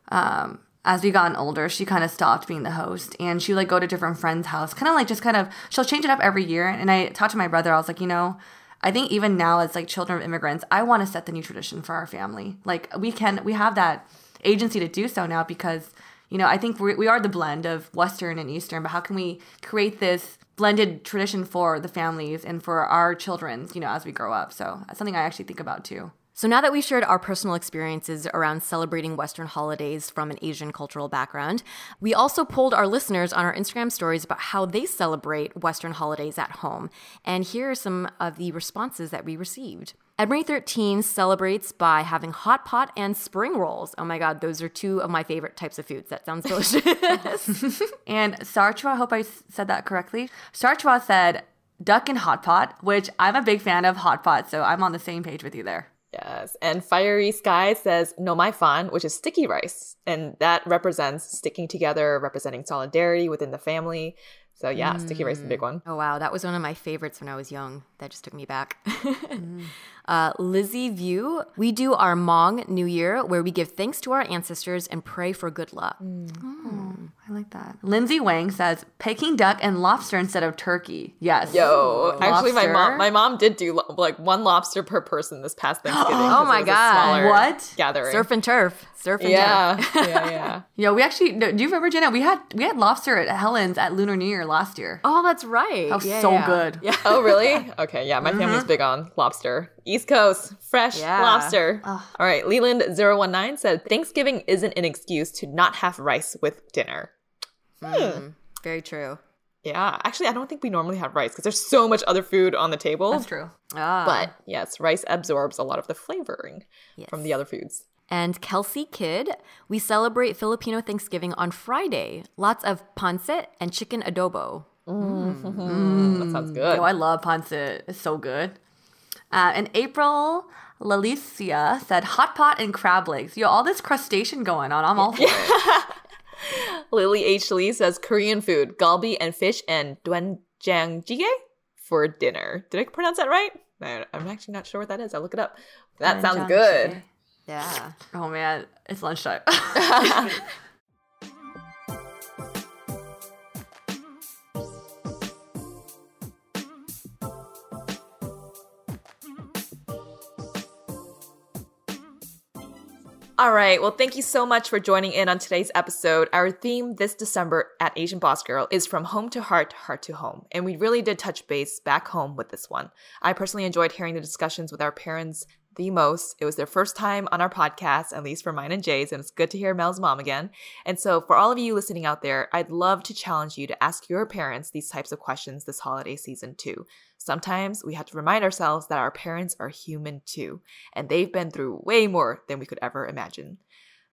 um, as we gotten older, she kind of stopped being the host and she would like go to different friends' house, kind of like just kind of she'll change it up every year. And I talked to my brother, I was like, you know, I think even now as like children of immigrants, I want to set the new tradition for our family. Like we can, we have that agency to do so now because you know I think we we are the blend of Western and Eastern, but how can we create this blended tradition for the families and for our children's, you know, as we grow up? So that's something I actually think about too. So now that we've shared our personal experiences around celebrating Western holidays from an Asian cultural background, we also polled our listeners on our Instagram stories about how they celebrate Western holidays at home. And here are some of the responses that we received. Emery13 celebrates by having hot pot and spring rolls. Oh my god, those are two of my favorite types of foods. That sounds delicious. And Sarchwa, I hope I said that correctly. Sarchwa said duck and hot pot, which I'm a big fan of hot pot, so I'm on the same page with you there. Yes. And Fiery Sky says no my fan, which is sticky rice. And that represents sticking together, representing solidarity within the family. So yeah, sticky rice is a big mm. one. Oh wow, that was one of my favorites when I was young. That just took me back. Mm. Uh, Lizzie View, we do our Hmong New Year where we give thanks to our ancestors and pray for good luck. I like that. Lindsay Wang says Peking duck and lobster instead of turkey. Yes. Yo, actually, my mom, my mom did do lo- like one lobster per person this past Thanksgiving. oh my God. What? gathering? Surf and turf, surf and yeah, turf. yeah, yeah. Yeah, we actually. No, do you remember Jenna? We had we had lobster at Helen's at Lunar New Year last year. Oh, that's right. That was Yeah, so yeah. good. Yeah. Oh, really? Okay, yeah. My family's big on lobster. East Coast, fresh Yeah. lobster. All right, Leland019 said Thanksgiving isn't an excuse to not have rice with dinner. Hmm. Hmm, very true. Yeah, actually, I don't think we normally have rice because there's so much other food on the table. That's true. Ah. But yes, rice absorbs a lot of the flavoring from the other foods. And Kelsey Kid, we celebrate Filipino Thanksgiving on Friday. Lots of pancit and chicken adobo. Mm-hmm. Hmm. That sounds good. Yo, I love pancit. It's so good. Uh, and April Lalicia said hot pot and crab legs. Yo, all this crustacean going on. I'm all for it. Lily H. Lee says Korean food, galbi and fish and doenjang jjigae for dinner. Did I pronounce that right? I- I'm actually not sure what that is. I'll look it up. That sounds good. Yeah. Oh man, it's lunchtime. All right. Well, thank you so much for joining in on today's episode. Our theme this December at Asian Boss Girl is from home to heart, heart to home. And we really did touch base back home with this one. I personally enjoyed hearing the discussions with our parents the most. It was their first time on our podcast, at least for mine and Jay's, and it's good to hear Mel's mom again. And so, for all of you listening out there, I'd love to challenge you to ask your parents these types of questions this holiday season too. Sometimes we have to remind ourselves that our parents are human too, and they've been through way more than we could ever imagine.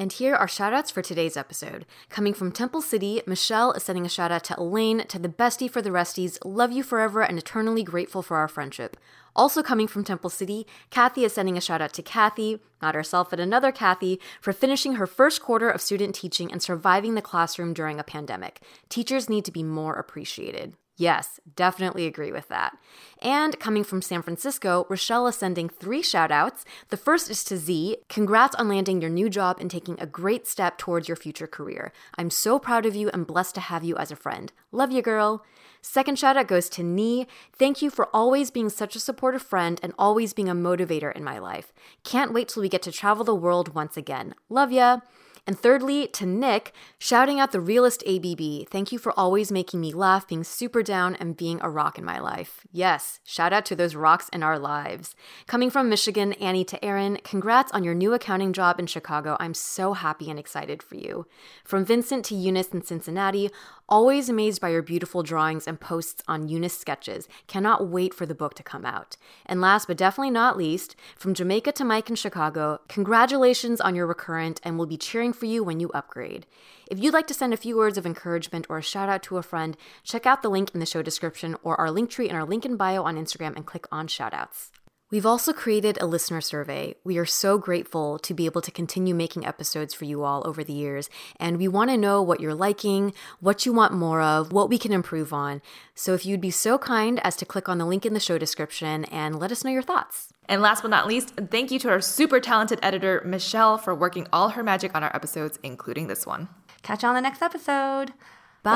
And here are shoutouts for today's episode. Coming from Temple City, Michelle is sending a shout out to Elaine, to the bestie for the resties, love you forever and eternally grateful for our friendship. Also coming from Temple City, Kathy is sending a shout out to Kathy, not herself, but another Kathy, for finishing her first quarter of student teaching and surviving the classroom during a pandemic. Teachers need to be more appreciated. Yes, definitely agree with that. And coming from San Francisco, Rochelle is sending three shout outs. The first is to Z. Congrats on landing your new job and taking a great step towards your future career. I'm so proud of you and blessed to have you as a friend. Love you, girl. Second shout out goes to Nee. Thank you for always being such a supportive friend and always being a motivator in my life. Can't wait till we get to travel the world once again. Love ya. And thirdly, to Nick, shouting out the realist ABB. Thank you for always making me laugh, being super down, and being a rock in my life. Yes, shout out to those rocks in our lives. Coming from Michigan, Annie to Aaron, congrats on your new accounting job in Chicago. I'm so happy and excited for you. From Vincent to Eunice in Cincinnati, always amazed by your beautiful drawings and posts on Eunice sketches. Cannot wait for the book to come out. And last but definitely not least, from Jamaica to Mike in Chicago, congratulations on your recurrent and we'll be cheering for you when you upgrade. If you'd like to send a few words of encouragement or a shout out to a friend, check out the link in the show description or our link tree in our link in bio on Instagram and click on shoutouts. We've also created a listener survey. We are so grateful to be able to continue making episodes for you all over the years, and we want to know what you're liking, what you want more of, what we can improve on. So if you'd be so kind as to click on the link in the show description and let us know your thoughts. And last but not least, thank you to our super talented editor, Michelle, for working all her magic on our episodes, including this one. Catch you on the next episode. Bye.